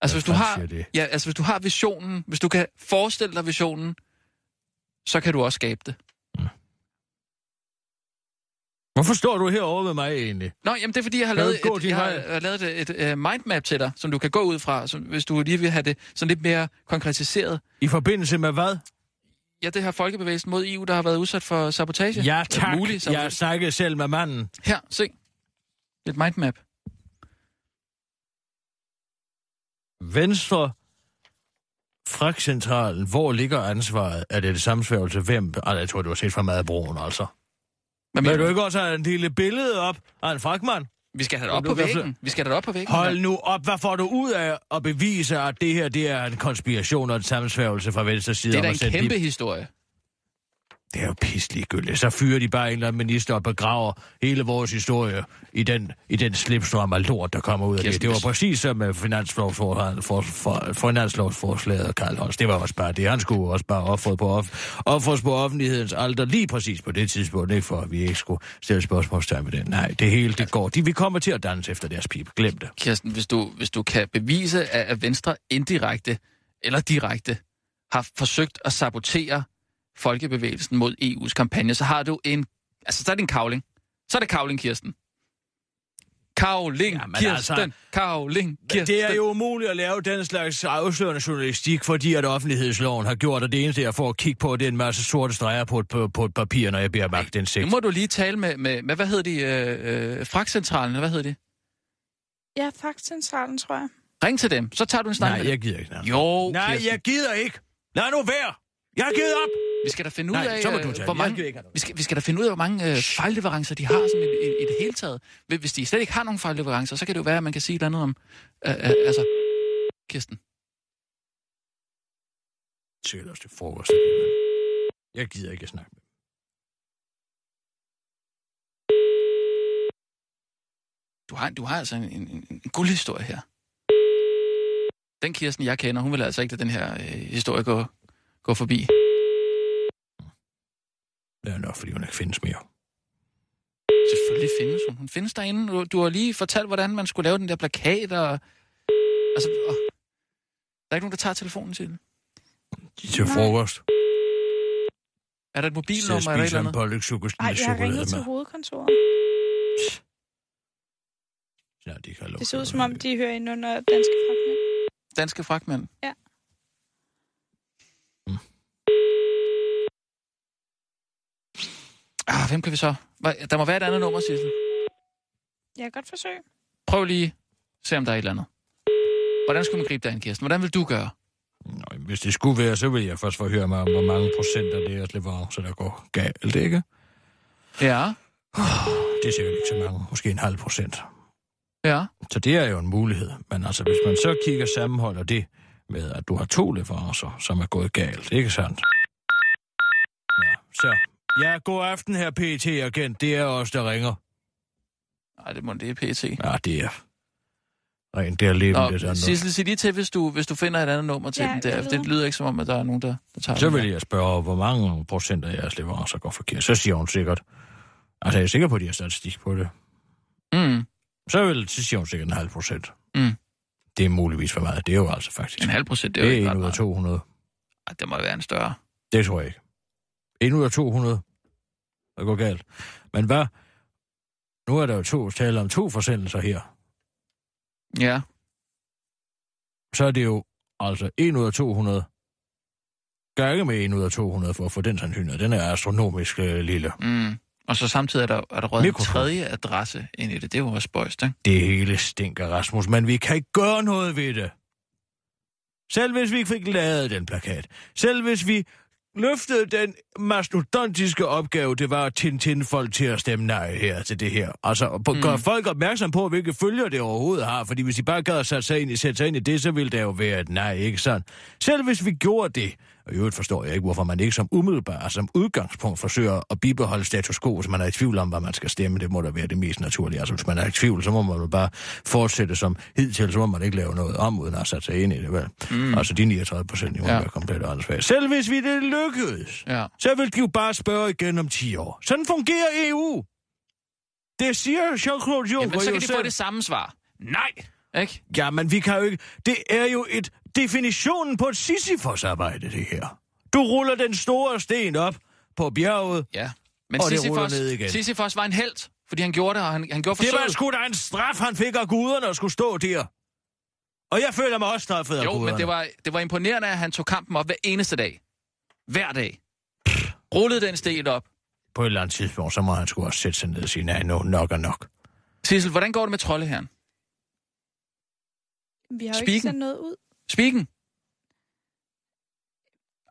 Altså, hvis du har, ja, altså, hvis du har visionen, hvis du kan forestille dig visionen, så kan du også skabe det. Hvorfor står du herovre med mig egentlig? Nå, jamen det er fordi, jeg har Kan lavet et, jeg har, jeg har lavet et, et, et mindmap til dig, som du kan gå ud fra, som, hvis du lige vil have det sådan lidt mere konkretiseret. I forbindelse med hvad? Ja, det her folkebevægelsen mod EU, der har været udsat for sabotage. Ja, tak. Mulig Jeg sabotage. snakkede selv med manden. Her, se. Et mindmap. Venstre Fragtcentralen, hvor ligger ansvaret? Er det det sammensværgelse? Hvem? Altså, jeg tror, det var set fra Madbroen, altså. Men mener du du? ikke også have en lille billede op af en fragtmand? Vi skal have det op Du på væggen. Vi skal have det op på væggen. Hold nu op, hvad får du ud af at bevise, at det her det er en konspiration og en sammensværgelse fra venstre side? Det er da en kæmpe de- historie. Det er jo pisselig gyldigt. Så fyrer de bare en eller anden minister og begraver hele vores historie i den, i den slipstrøm af lort, der kommer ud af det. Kirsten, Det var hvis- præcis som med finanslovsforslaget for, for, finanslovsforslaget af Karl Holst. Det var også bare det. Han skulle også bare offret på, off, offres på offentlighedens alder lige præcis på det tidspunkt. Ikke for, at vi ikke skulle stille spørgsmålstegn med det. Nej, det hele, det går. De, vi kommer til at danse efter deres pipe. Glem det. Kirsten, hvis du, hvis du kan bevise, at at Venstre indirekte eller direkte har forsøgt at sabotere folkebevægelsen mod EU's kampagne, så har du en... Altså, så er det en kavling. Så er det kavling, Kirsten. Karoling, Jamen, Kirsten, altså- Karoling, Kirsten. Det er jo umuligt at lave den slags afslørende journalistik, fordi at offentlighedsloven har gjort, at det eneste, jeg får at kigge på, det er en masse sorte streger på et, på, på et papir, når jeg beder magt den Nu må du lige tale med, med, med hvad hedder de, øh, øh, fragtcentralen, hvad hedder de? Ja, Fagtcentralen, tror jeg. Ring til dem, så tager du en snak Nej, jeg gider ikke. Nej, Jo, Nej, Kirsten. jeg gider ikke. Lad nu være. Jeg har givet op. Vi skal da finde ud Nej, af, så må du øh, tage hvor mange, ikke vi, skal, vi skal da finde ud af, hvor mange øh, fejlleverancer de har sådan i, i, i det hele taget. Hvis- de slet ikke har nogen fejlleverancer, så kan det jo være, at man kan sige et andet om... Øh, øh, altså, Kirsten. Til os til frokost. Jeg gider ikke at snakke med. Du har, du har altså en, en, en, guldhistorie her. Den Kirsten, jeg kender, hun vil altså ikke lade den her øh, historie gå, gå forbi. Det er nok, fordi hun ikke findes mere. Selvfølgelig findes hun. Hun findes derinde. Du, du har lige fortalt, hvordan man skulle lave den der plakat, og... Altså, og, der er ikke nogen, der tager telefonen til den. De er til Nej. frokost. Er der et Så mobilnummer eller et spiser eller en andet? pålæg chokolade Ej, jeg har ringet til hovedkontoret. Ja, de kan lov Det ser ud som om, de hører ind under danske fragtmænd. Danske fragtmænd? Ja. Ah, hvem kan vi så? Der må være et andet nummer, Sissel. Jeg kan godt forsøge. Prøv lige se, om der er et eller andet. Hvordan skulle man gribe det an, Kirsten? Hvordan vil du gøre? Nå, hvis det skulle være, så vil jeg først forhøre mig om, hvor mange procent af deres leverancer, der går galt, ikke? Ja, Det er sikkert ikke så mange. Måske en halv procent. ja. Så det er jo en mulighed. Men altså, hvis man så kigger sammenholder det med, at du har to leverancer, som er gået galt, ikke sandt? Ja, så. Ja, god aften her, pt agent Det er os, der ringer. Nej, det må det er PT. Ja, det er rent der levende. Nå, det. Sissel, sig lige til, hvis du, hvis du finder et andet nummer til Ja, den der. Det lyder ikke som om, at der er nogen, der, der tager Så vil jeg spørge, hvor mange procent af jeres leverancer går forkert. Så siger hun sikkert. Altså, jeg er sikker på, at de har statistik på det. Mm, Så, vil, så siger hun sikkert en halv procent. Mm. Det er muligvis for meget. Det er jo altså faktisk. en halv procent, det er jo det ikke er ret 1 ud af meget. 200. Ej, Det må være en større. Det tror jeg ikke. 1 ud af 200. Det går galt. Men hvad? Nu er der jo to tale om to forsendelser her. Ja, Så er det jo altså 1 ud af 200. Gange med 1 ud af 200 for at få den sandsynlighed. Den er astronomisk øh, lille. mm. Og så samtidig er der, er der røget en tredje adresse ind i det. Det jo også spøjst, ikke? Det hele stinker, Rasmus, men vi kan ikke gøre noget ved det. Selv hvis vi fik lavet den plakat. Selv hvis vi løftede den mastodontiske opgave, det var at tinde folk til at stemme nej her til det her. Altså, på, mm. gør folk opmærksom på, hvilke følger det overhovedet har, fordi hvis de bare gad at sætte sig ind i, sætte sig ind i det, så ville det jo være et nej, ikke sandt? Selv hvis vi gjorde det, og i øvrigt forstår jeg ikke, hvorfor man ikke som umiddelbart, som udgangspunkt forsøger at bibeholde status quo, så man er i tvivl om, hvad man skal stemme. Det må da være det mest naturlige. Altså, hvis man er i tvivl, så må man jo bare fortsætte som hidtil, så må man ikke lave noget om, uden at have sat sig ind i det, vel? Mm. Altså, de 39 procent, de må Ja. være komplet åndssvagt. Selv hvis vi det lykkedes, Ja. så vil de jo bare spørge igen om 10 år. Sådan fungerer EU. Det siger Jean-Claude Juncker Jamen, så kan de få selv. det samme svar. Nej! Ikke? Ja, men vi kan jo ikke... Det er jo et definitionen på et Sisyfos-arbejde, det her. Du ruller den store sten op på bjerget. Ja. Men Og det ruller Sisyfos, ned igen. Sisyfos var en held, fordi han gjorde det, og han, han gjorde Det forsøget. var sgu da en straf, han fik af guderne at skulle stå der. Og jeg føler mig også straffet af Jo, guderne. men det var, det var imponerende, at han tog kampen op hver eneste dag. Hver dag. Rullede den sten op. På et eller andet tidspunkt, så må han sgu også sætte sig ned og sige, nej, no, nok er nok. Sissel, hvordan går det med troldeherren? Vi har jo Spiken. ikke sendt noget ud. Spiken?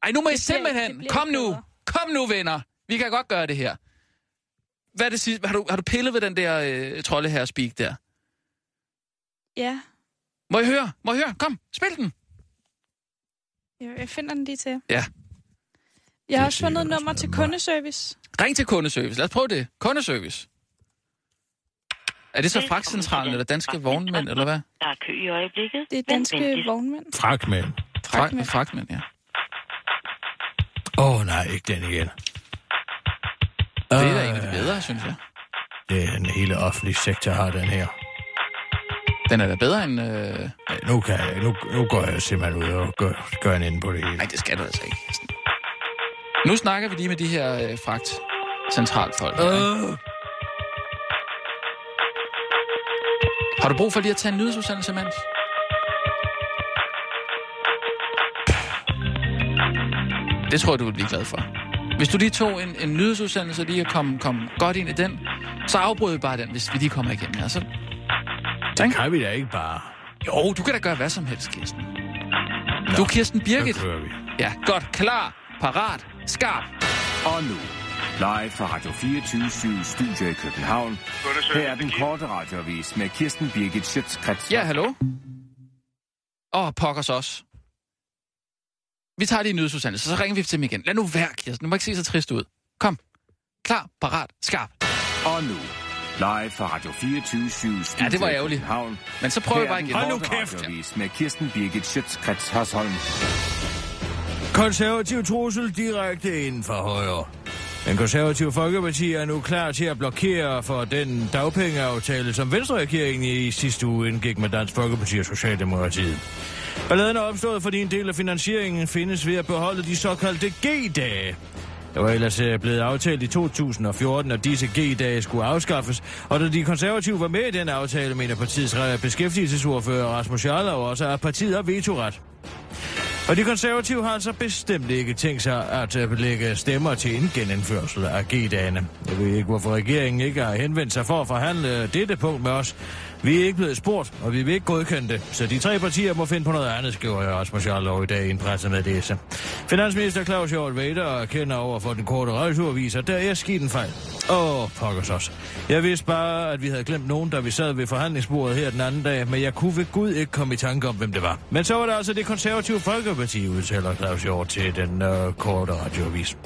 Ej, nu må I Det bliver- simpelthen... bliver Kom nu! bedre. Kom nu, venner! Vi kan godt gøre det her. Hvad er det sidste? Har du, har du pillet ved den der øh, troldeherre speak der? Ja, Må jeg høre? Må jeg høre? Kom, spil den! jeg, jeg finder den lige til. Ja. Jeg har også fundet et nummer til kundeservice. Ring til kundeservice. Lad os prøve det. Kundeservice. Er det så fragtcentralen eller danske vognmænd, eller hvad? Der er kø i øjeblikket. Det er danske vognmænd. Fragtmænd. Fragtmænd, fragtmænd ja. Åh, oh, nej, ikke den igen. Det er da en af de bedre, synes jeg. Det er den hele offentlige sektor har den her. Den er da bedre end... Øh... Ja, nu, kan jeg, nu, nu går jeg simpelthen ud og gør, gør en ende på det hele. Nej, det skal du altså ikke. Nu snakker vi lige med de her øh, fragt centralfolk. her, ikke? Har du brug for lige at tage en nyhedsudsendelse, Mans? Det tror jeg, du vil blive glad for. Hvis du lige tog en, en nyhedsudsendelse lige og kom, kom godt ind i den, så afbryder vi bare den, hvis vi lige kommer igennem. Altså, Det kan vi da ikke bare. jo, du kan da gøre hvad som helst, Kirsten. Du er Kirsten Birgit. Så kører vi. Ja, godt. Klar, parat, skarp. Og nu, live fra Radio 24 Studio i København. Her er den korte radiovis med Kirsten Birgit Schøtzgrads. Ja, hallo? Åh, pokkers os. Vi tager lige en nyhedsudsendelse, så ringer vi til dem igen. Lad nu være, Kirsten. Du må ikke se så trist ud. Kom. Klar, parat, skarp. Og nu, live fra Radio 24 Studio Ja, det var i ærgerligt. København. Men så prøver vi bare igen. Hold nu korte kæft. radioavis med Kirsten Birgit Schøtzgrads Hasholm. Konservativ trussel direkte inden for højre. Den konservative Folkeparti er nu klar til at blokere for den dagpengeaftale, som Venstre-regeringen i sidste uge indgik med Dansk Folkeparti og Socialdemokratiet. Balladen er opstået, fordi en del af finansieringen findes ved at beholde de såkaldte G-dage. Det var ellers øh, blevet aftalt i 2014, at disse G-dage skulle afskaffes, og da de konservative var med i den aftale, mener partiets beskæftigelsesordfører Rasmus Jarlov også, at partiet har vetoret. Og de konservative har altså bestemt ikke tænkt sig at belægge lægge stemmer til en genindførsel af G-dagene. Jeg ved ikke, hvorfor regeringen ikke har henvendt sig for at forhandle øh, dette punkt med os. Vi er ikke blevet spurgt, og vi vil ikke godkende det. Så de tre partier må finde på noget andet, skriver jeg Rasmus Jarlov i dag i en pressemeddelelse. Finansminister Claus Hjort Vader erkender over for den korte rejseurvis, at der er sket en fejl. Åh, pokkers os. Jeg vidste bare, at vi havde glemt nogen, da vi sad ved forhandlingsbordet her den anden dag, men jeg kunne ved Gud ikke komme i tanke om, hvem det var. Men så var det altså det konservative Folkeparti, udtaler Claus Hjort til den øh, korte radioavis.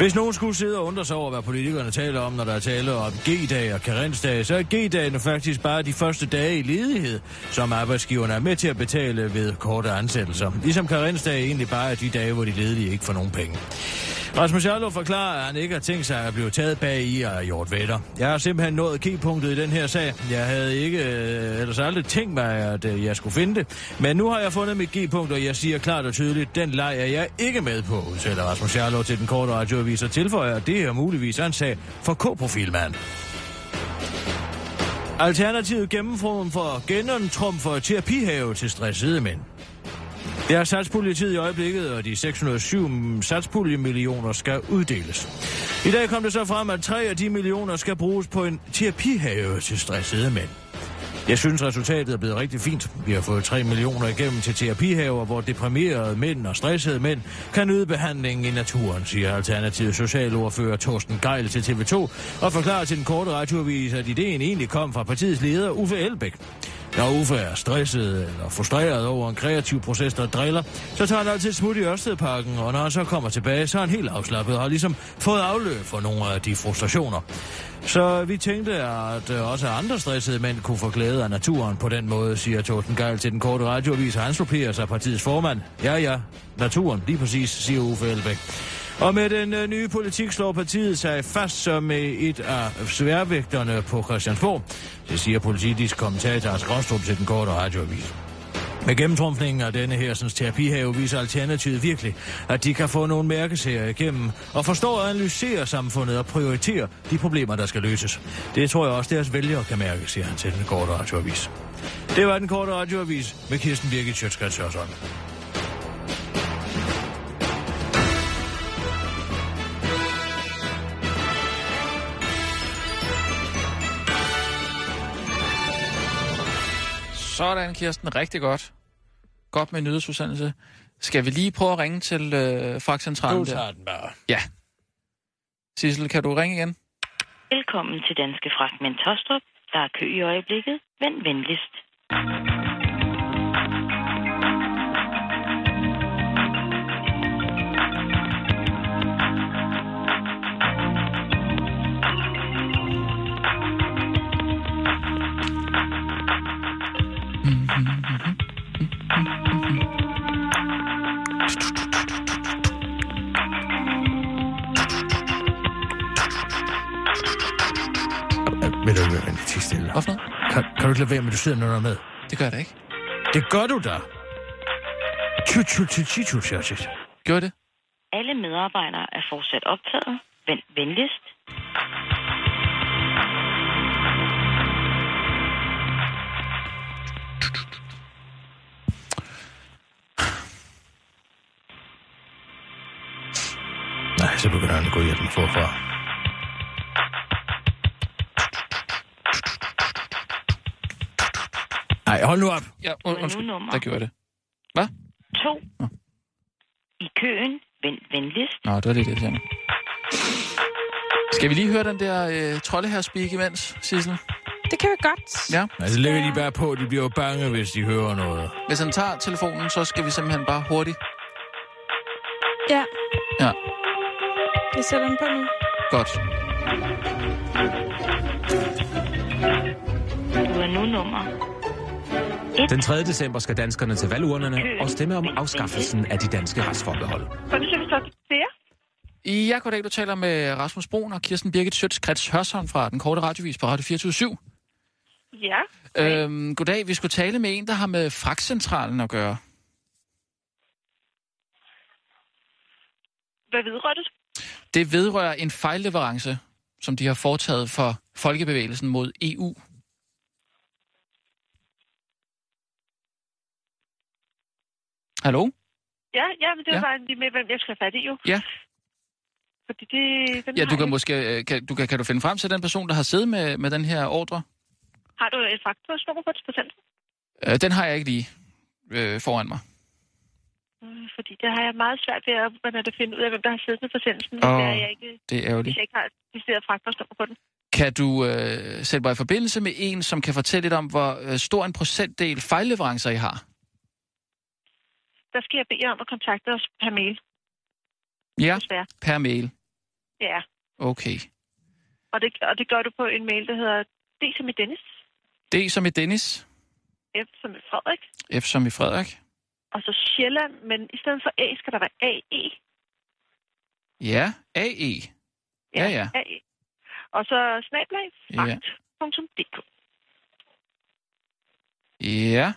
Hvis nogen skulle sidde og undre sig over, hvad politikerne taler om, når der er tale om G-dage og karensdage, så er G-dagene faktisk bare de første dage i ledighed, som arbejdsgiverne er med til at betale ved korte ansættelser. Ligesom karensdage egentlig bare er de dage, hvor de ledige ikke får nogen penge. Rasmus Jarlov forklarer, at han ikke har tænkt sig at blive taget bag i og gjort vætter. Jeg har simpelthen nået keypunktet i den her sag. Jeg havde ikke, øh, ellers aldrig tænkt mig, at øh, jeg skulle finde det. Men nu har jeg fundet mit G-punkt, og jeg siger klart og tydeligt, den leg er jeg ikke med på, udtaler Rasmus Jarlov til den korte radioavis og tilføjer, at det er muligvis en sag for K-profilmand. Alternativet gennemfører for genåndtrumfer terapihave til stressede mænd. Det er satspuljetid i øjeblikket, og de 607 satspuljemillioner skal uddeles. I dag kom det så frem, at tre af de millioner skal bruges på en terapihave til stressede mænd. Jeg synes, resultatet er blevet rigtig fint. Vi har fået 3 millioner igennem til terapihaver, hvor deprimerede mænd og stressede mænd kan nyde behandling i naturen, siger Alternativets socialordfører Torsten Geil til TV2, og forklarer til den korte radioavis, at ideen egentlig kom fra partiets leder Uffe Elbæk. Når Uffe er stresset eller frustreret over en kreativ proces, der driller, så tager han altid smut i Ørstedparken, og når han så kommer tilbage, så er han helt afslappet og har ligesom fået afløb for nogle af de frustrationer. Så vi tænkte, at øh, også andre stressede mænd kunne få glæde af naturen på den måde, siger Torsten Geil til den korte radioavis, og han sig partiets formand. Ja, ja, naturen, lige præcis, siger Uffe Elbæk. Og med den øh, nye politik slår partiet sig fast som øh, et af sværvægterne på Christiansborg. Det siger politisk kommentator Skråstrup til den korte radioavis. Med gennemtrumfningen af denne her terapihave viser Alternativet virkelig, at de kan få nogle mærkesager igennem og forstå og analysere samfundet og prioritere de problemer, der skal løses. Det tror jeg også, deres vælgere kan mærke, siger han til den korte radioavis. Det var den korte radioavis med Kirsten Birgit Sjøtskrets Sådan, Kirsten. Rigtig godt. Godt med nyhedsudsendelse. Skal vi lige prøve at ringe til øh, fragtcentralen Du der? tager den bare. Ja. Sissel, kan du ringe igen? Velkommen til Danske Fragtmænd Tostrup. Der er kø i øjeblikket. Vend venligst. Stille? Hvorfor noget? Kan, kan du ikke lade være med, at du sidder noget med? Det gør jeg da ikke. Det gør du da. Tju, tju, tju, tju, tju, tju, tju. Gør det? Alle medarbejdere er fortsat optaget. Vend venligst. Nej, så begynder han at gå hjem forfra. Nej, hold nu op. Ja, und, undskyld, nummer der gjorde det. Hvad? to. I køen, vent venligst. Nå, det var lidt irriterende. Skal vi lige høre den der øh, trolde her speak imens, Sissel? Det kan vi godt. Ja. Altså, lægger de bare på, de bliver jo bange, hvis de hører noget. Hvis han tager telefonen, så skal vi simpelthen bare hurtigt. Ja. Ja. Jeg sætter den på nu. Godt. Du er nu nummer Den 3. december skal danskerne til valgurnerne og stemme om afskaffelsen af de danske retsforbehold. Ja, goddag, du taler med Rasmus Broen og Kirsten Birgit Sjøtskrets Hørsholm fra den korte radiovis på Radio 24 Ja. øhm, Goddag, vi skulle tale med en, der har med fragtcentralen at gøre. Hvad vedrører det? Det vedrører en fejlleverance, som de har foretaget for Folkebevægelsen mod EU. Hallo? Ja, ja, men det var Ja. bare lige med, hvem jeg skal have fat i jo. Ja. Fordi det... Den Ja, du kan jeg- måske øh, kan, du kan, kan du finde frem til den person, der har siddet med, med den her ordre? Har du et faktursnummer på procent? Øh, den har jeg ikke lige øh, foran mig. Mm, Fordi det har jeg meget svært ved at, hvordan at finde ud af, hvem der har siddet med forsendelsen, hvis, det er, jeg ikke, Det er hvis ærgerligt. jeg ikke har et decideret på den. Kan du øh, sætte mig i forbindelse med en, som kan fortælle lidt om, hvor øh, stor en procentdel fejlleverancer I har? Der skal jeg bede jer om at kontakte os per mail, Ja, desværre. per mail. Ja, Okay. og det, og det gør du på en mail, der hedder D som i Dennis, D som i Dennis, F som i Frederik, F som i Frederik. og så Sjælland, men i stedet for A skal der være AE. Ja, AE. Ja, ja. AE. Og så snablag, Ja. fragt.dk. Ja.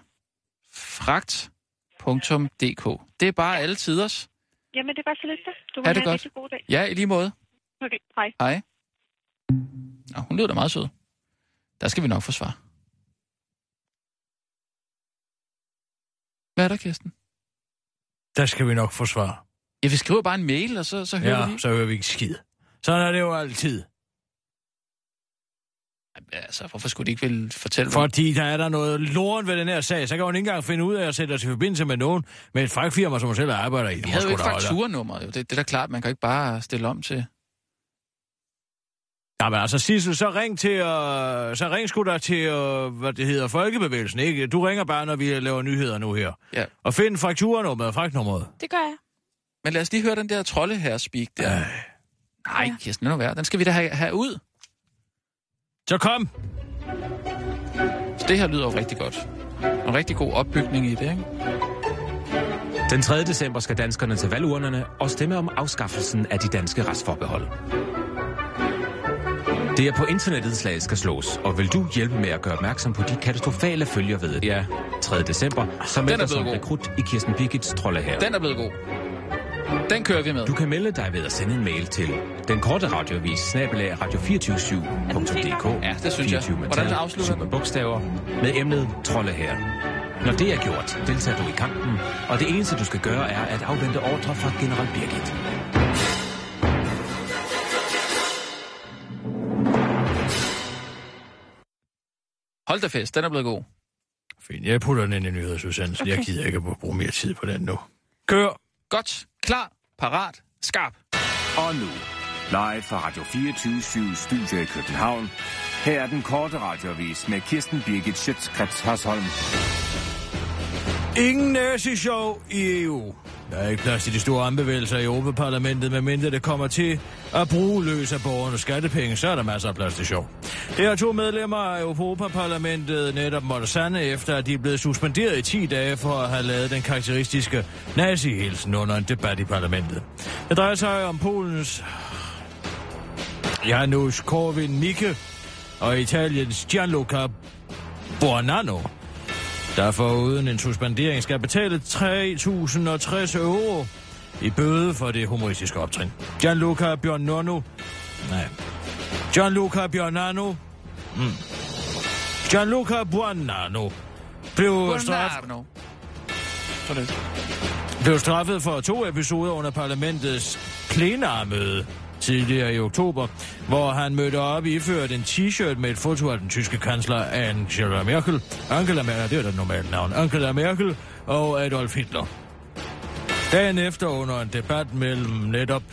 Fragt.dk. Det er bare alle tiders. Jamen, det var så lidt. Du må Ha' det have en godt. rigtig god dag. Ja, i lige måde. Okay, hej. Hej. Nå, hun lyder da meget sød. Der skal vi nok få svar. Hvad er der, Kirsten? Der skal vi nok få svar. Ja, vi skriver bare en mail, og så, så hører Ja, vi Ja, så hører vi ikke skid. Sådan er det jo altid. Altså, hvorfor skulle de ikke vil fortælle mig? Fordi der er der noget lort ved den her sag, så kan hun ikke engang finde ud af at sætte os i forbindelse med nogen med et fragtfirma, som hun selv arbejder i. Vi havde jo ikke fakturenummer, jo. Det, det er da klart, man kan ikke bare stille om til... Jamen altså, Sissel, så ring til, uh, så ring sgu da til, uh, hvad det hedder, Folkebevægelsen, ikke? Du ringer bare, når vi laver nyheder nu her. Ja. Og find frakturnummeret, fragtnummeret. Det gør jeg. Men lad os lige høre den der trolde her speak der. Øh. Nej, Kirsten, nu være. Den skal vi da have, have ud. Så kom! Så det her lyder jo rigtig godt. En rigtig god opbygning i det, ikke? Den 3. december skal danskerne til valgurnerne og stemme om afskaffelsen af de danske retsforbehold. Det er på internettet slaget skal slås, og vil du hjælpe med at gøre opmærksom på de katastrofale følger ved det? Ja, 3. december, meld er som rekrut i Kirsten Birgits trolde her. Den er blevet god. Den kører vi med. Du kan melde dig ved at sende en mail til den korte radiovis snabelag radio247.dk. Ja, det synes jeg. 24 med Hvordan afslutter med bogstaver, med emnet trolde her. Når det er gjort, deltager du i kampen, og det eneste du skal gøre er at afvente ordre fra general Birgit. Hold da fest, den er blevet god. Fint, jeg putter den ind i nyhedsudsendelsen. Okay. Jeg gider ikke at bruge mere tid på den nu. Kør! Godt, klar, parat, skarp. Og nu, live fra Radio 24 Studio i København. Her er den korte radiovis med Kirsten Birgit Schøtzgrads Hasholm. Ingen nazi-show i EU. Der er ikke plads til de store anbevægelser i Europaparlamentet, medmindre det kommer til at bruge løs af borgernes skattepenge, så er der masser af plads til sjov. Det har to medlemmer af Europaparlamentet netop måtte sande efter, at de er blevet suspenderet i 10 dage for at have lavet den karakteristiske nazihilsen under en debat i parlamentet. Det drejer sig om Polens Janusz Korwin-Mikke og Italiens Gianluca Buonanno, der foruden en suspendering skal betale 3.060 euro i bøde for det humoristiske optrin. Gianluca Bjornano. Nej. Gianluca Bjornano. Mm. Gianluca Buonanno blev, straf, Buongiorno. Sådan. blev straffet for to episoder under parlamentets plenarmøde tidligere i oktober, hvor han mødte op iført en t-shirt med et foto af den tyske kansler Angela Merkel, Angela Merkel, det er det normale navn, Angela Merkel og Adolf Hitler. Dagen efter under en debat mellem netop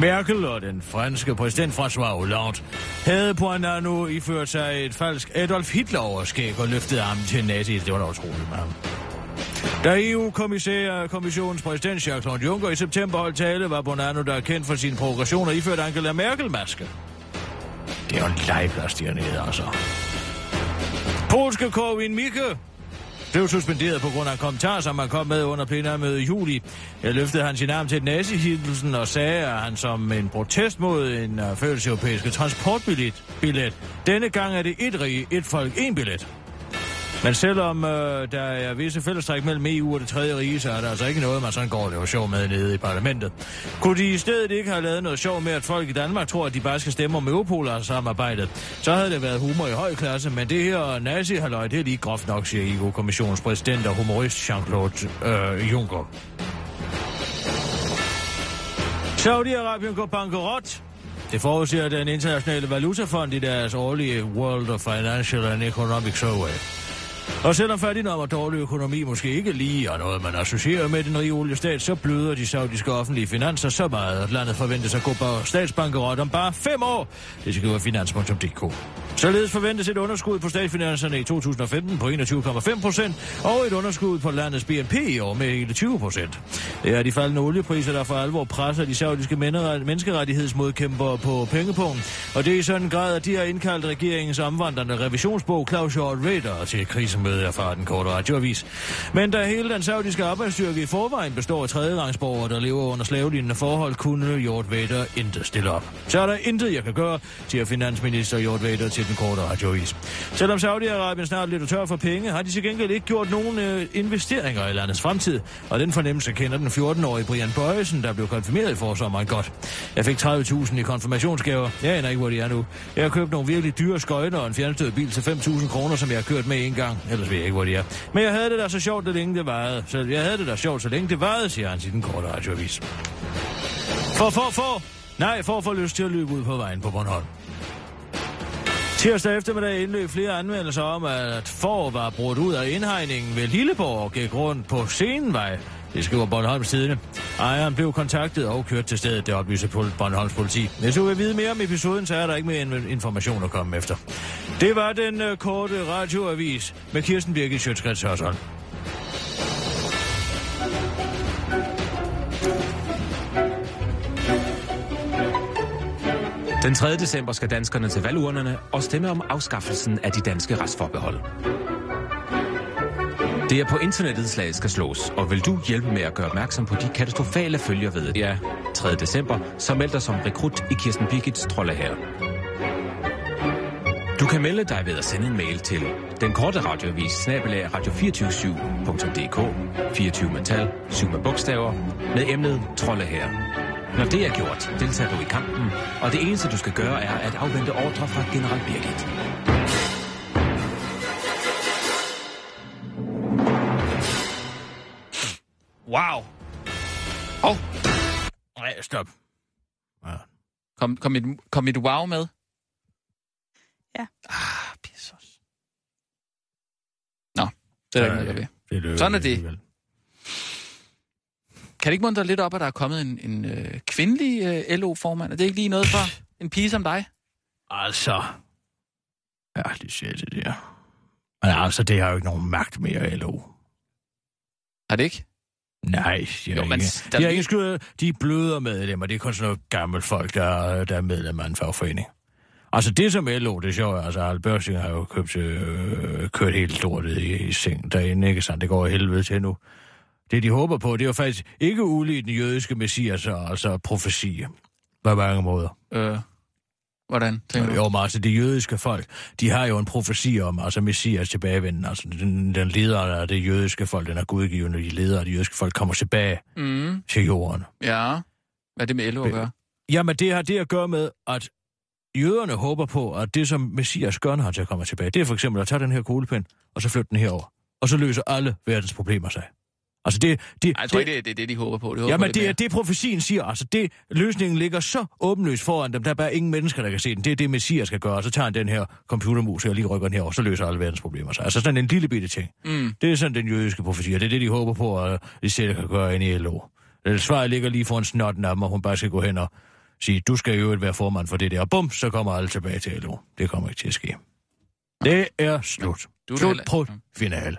Merkel og den franske præsident François Hollande havde Poinano iført sig et falsk Adolf Hitler-overskæg og løftede armen til nazi. Det var da utroligt med ham. Da EU-kommissionens præsident Jacques Juncker i september holdt tale, var Bonanno, der er kendt for sine progressioner, iført Angela Merkel-maske. Det er jo en legeplads dernede, altså. Polske Korwin Mikke blev suspenderet på grund af en kommentar, som han kom med under plenarmødet i juli. Jeg løftede han sin arm til nazi og sagde, at han som en protest mod en øh, fælles europæiske transportbillet. Billet. Denne gang er det et rige, et folk, en billet. Men selvom øh, der er visse fællestræk mellem EU og det tredje rige, så er der altså ikke noget, man sådan går og laver sjov med nede i parlamentet. Kunne de i stedet ikke have lavet noget sjov med, at folk i Danmark tror, at de bare skal stemme om Europol og samarbejdet, så havde det været humor i høj klasse, men det her nazi halløj det er lige groft nok, siger EU-kommissionens præsident og humorist Jean-Claude øh, Juncker. Saudi-Arabien går bankerot. Det forudser den internationale valutafond i deres årlige World of Financial and Economic Survey. Og selvom fattigdom og dårlig økonomi måske ikke lige er noget, man associerer med den rige oliestat, så bløder de saudiske offentlige finanser så meget, at landet forventes at gå på statsbankerot om bare fem år. Det skriver finans.dk. Således forventes et underskud på statsfinanserne i 2015 på 21,5 procent, og et underskud på landets BNP i år med hele 20 procent. Det er de faldende oliepriser, der for alvor presser de saudiske menneskerettighedsmodkæmpere på pengepunkten, og det er i sådan en grad, at de har indkaldt regeringens omvandrende revisionsbog Claus Hjort Rader til Ligesom krisemøde erfarer den korte radioavis. Men da hele den saudiske arbejdsstyrke i forvejen består af tredjerangsborgere, der lever under slavelignende forhold, kunne Hjort Vader intet stille op. Så er der intet, jeg kan gøre, siger finansminister Hjort Vader til den korte radioavis. Selvom Saudi-Arabien snart lidt tør for penge, har de til gengæld ikke gjort nogen øh, investeringer i landets fremtid. Og den fornemmelse kender den 14-årige Brian Bøjesen, der blev konfirmeret i forsommeren godt. Jeg fik 30.000 i konfirmationsgaver. Jeg aner ikke, hvor de er nu. Jeg har købt nogle virkelig dyre skøjter og en fjernstød bil til 5.000 kroner, som jeg har kørt med en gang. Ellers ved jeg ikke, hvor de er. Men jeg havde det da så sjovt, det længe det varede. Så jeg havde det da sjovt, så længe det varede, siger han til den korte radioavis. For, for, for! Nej, for at få lyst til at løbe ud på vejen på Bornholm. Tirsdag eftermiddag indløb flere anmeldelser om, at for var brudt ud af indhegningen ved Lilleborg og gik rundt på Senevej. Det skriver Bornholms Tidene. Ejeren blev kontaktet og kørt til stedet, det oplyser Bornholms politi. Hvis du vil vide mere om episoden, så er der ikke mere information at komme efter. Det var den uh, korte radioavis med Kirsten Birgit Sjøtskrets Hørsholm. Den 3. december skal danskerne til valgurnerne og stemme om afskaffelsen af de danske retsforbehold. Det er på internettet slaget skal slås, og vil du hjælpe med at gøre opmærksom på de katastrofale følger ved det? Ja, 3. december, så meld dig som rekrut i Kirsten Birgits trolde her. Du kan melde dig ved at sende en mail til den korte radioavis snabelag radio247.dk 24 metal, 7 med bogstaver, med emnet trolde her. Når det er gjort, deltager du i kampen, og det eneste du skal gøre er at afvente ordre fra general Birgit. Wow. Åh, oh, Nej, stop. Ja. kom, kom, et, kom et wow med? Ja. Ah, pissos. Nå, det er der ikke noget, ved. Det Sådan er det. Kan det ikke muntre lidt op, at der er kommet en, en øh, kvindelig øh, LO-formand? Er det ikke lige noget for en pige som dig? Altså. Ja, det siger det der. Men altså, det har jo ikke nogen magt mere, LO. Har det ikke? Nej, de har, Jo, men ikke. der- De har ikke skud, de er bløder medlemmer. Det er kun sådan noget gammelt folk, der, der er medlem af en fagforening. Altså det som LO, det er sjovt. Altså Al Børsing har jo købt, øh, kørt helt lortet i, i seng derinde, ikke sandt? Det går helvede til nu. Det de håber på, det er jo faktisk ikke ulige den jødiske messias, altså profeti. På mange måder. Øh, hvordan tænker du? Jo, men altså de jødiske folk, de har jo en profeti om, altså messias tilbagevenden, altså den, den leder af det jødiske folk, den er gudgivende, de ledere af det jødiske folk kommer tilbage Mm, til jorden. ja. Hvad er det med LO at gøre? Jamen, det har det at gøre med, at jøderne håber på, at det, som Messias gør, når han til at komme tilbage, det er for eksempel at tage den her kuglepen, og så flytte den herover. Og så løser alle verdens problemer sig. Altså det, det, Ej, jeg tror ikke, det er det, er det, de håber på. De håber Jamen, lidt det er mere. det, profetien siger. Altså, det, løsningen ligger så åbenløst foran dem. Der er bare ingen mennesker, der kan se den. Det er det, Messias skal gøre. Og så tager han den her computermus her og lige rykker den her, og så løser alle verdens problemer sig. Altså sådan en lille bitte ting. Mm. Det er sådan den jødiske profeti, og det er det, de håber på, at de selv kan gøre ind i LO. Svaret ligger lige foran snotten af dem, og hun bare skal gå hen og sige, du skal jo være formand for det der. Og bum, så kommer alle tilbage til LO. Det kommer ikke til at ske. Det er slut. Du slut på finale.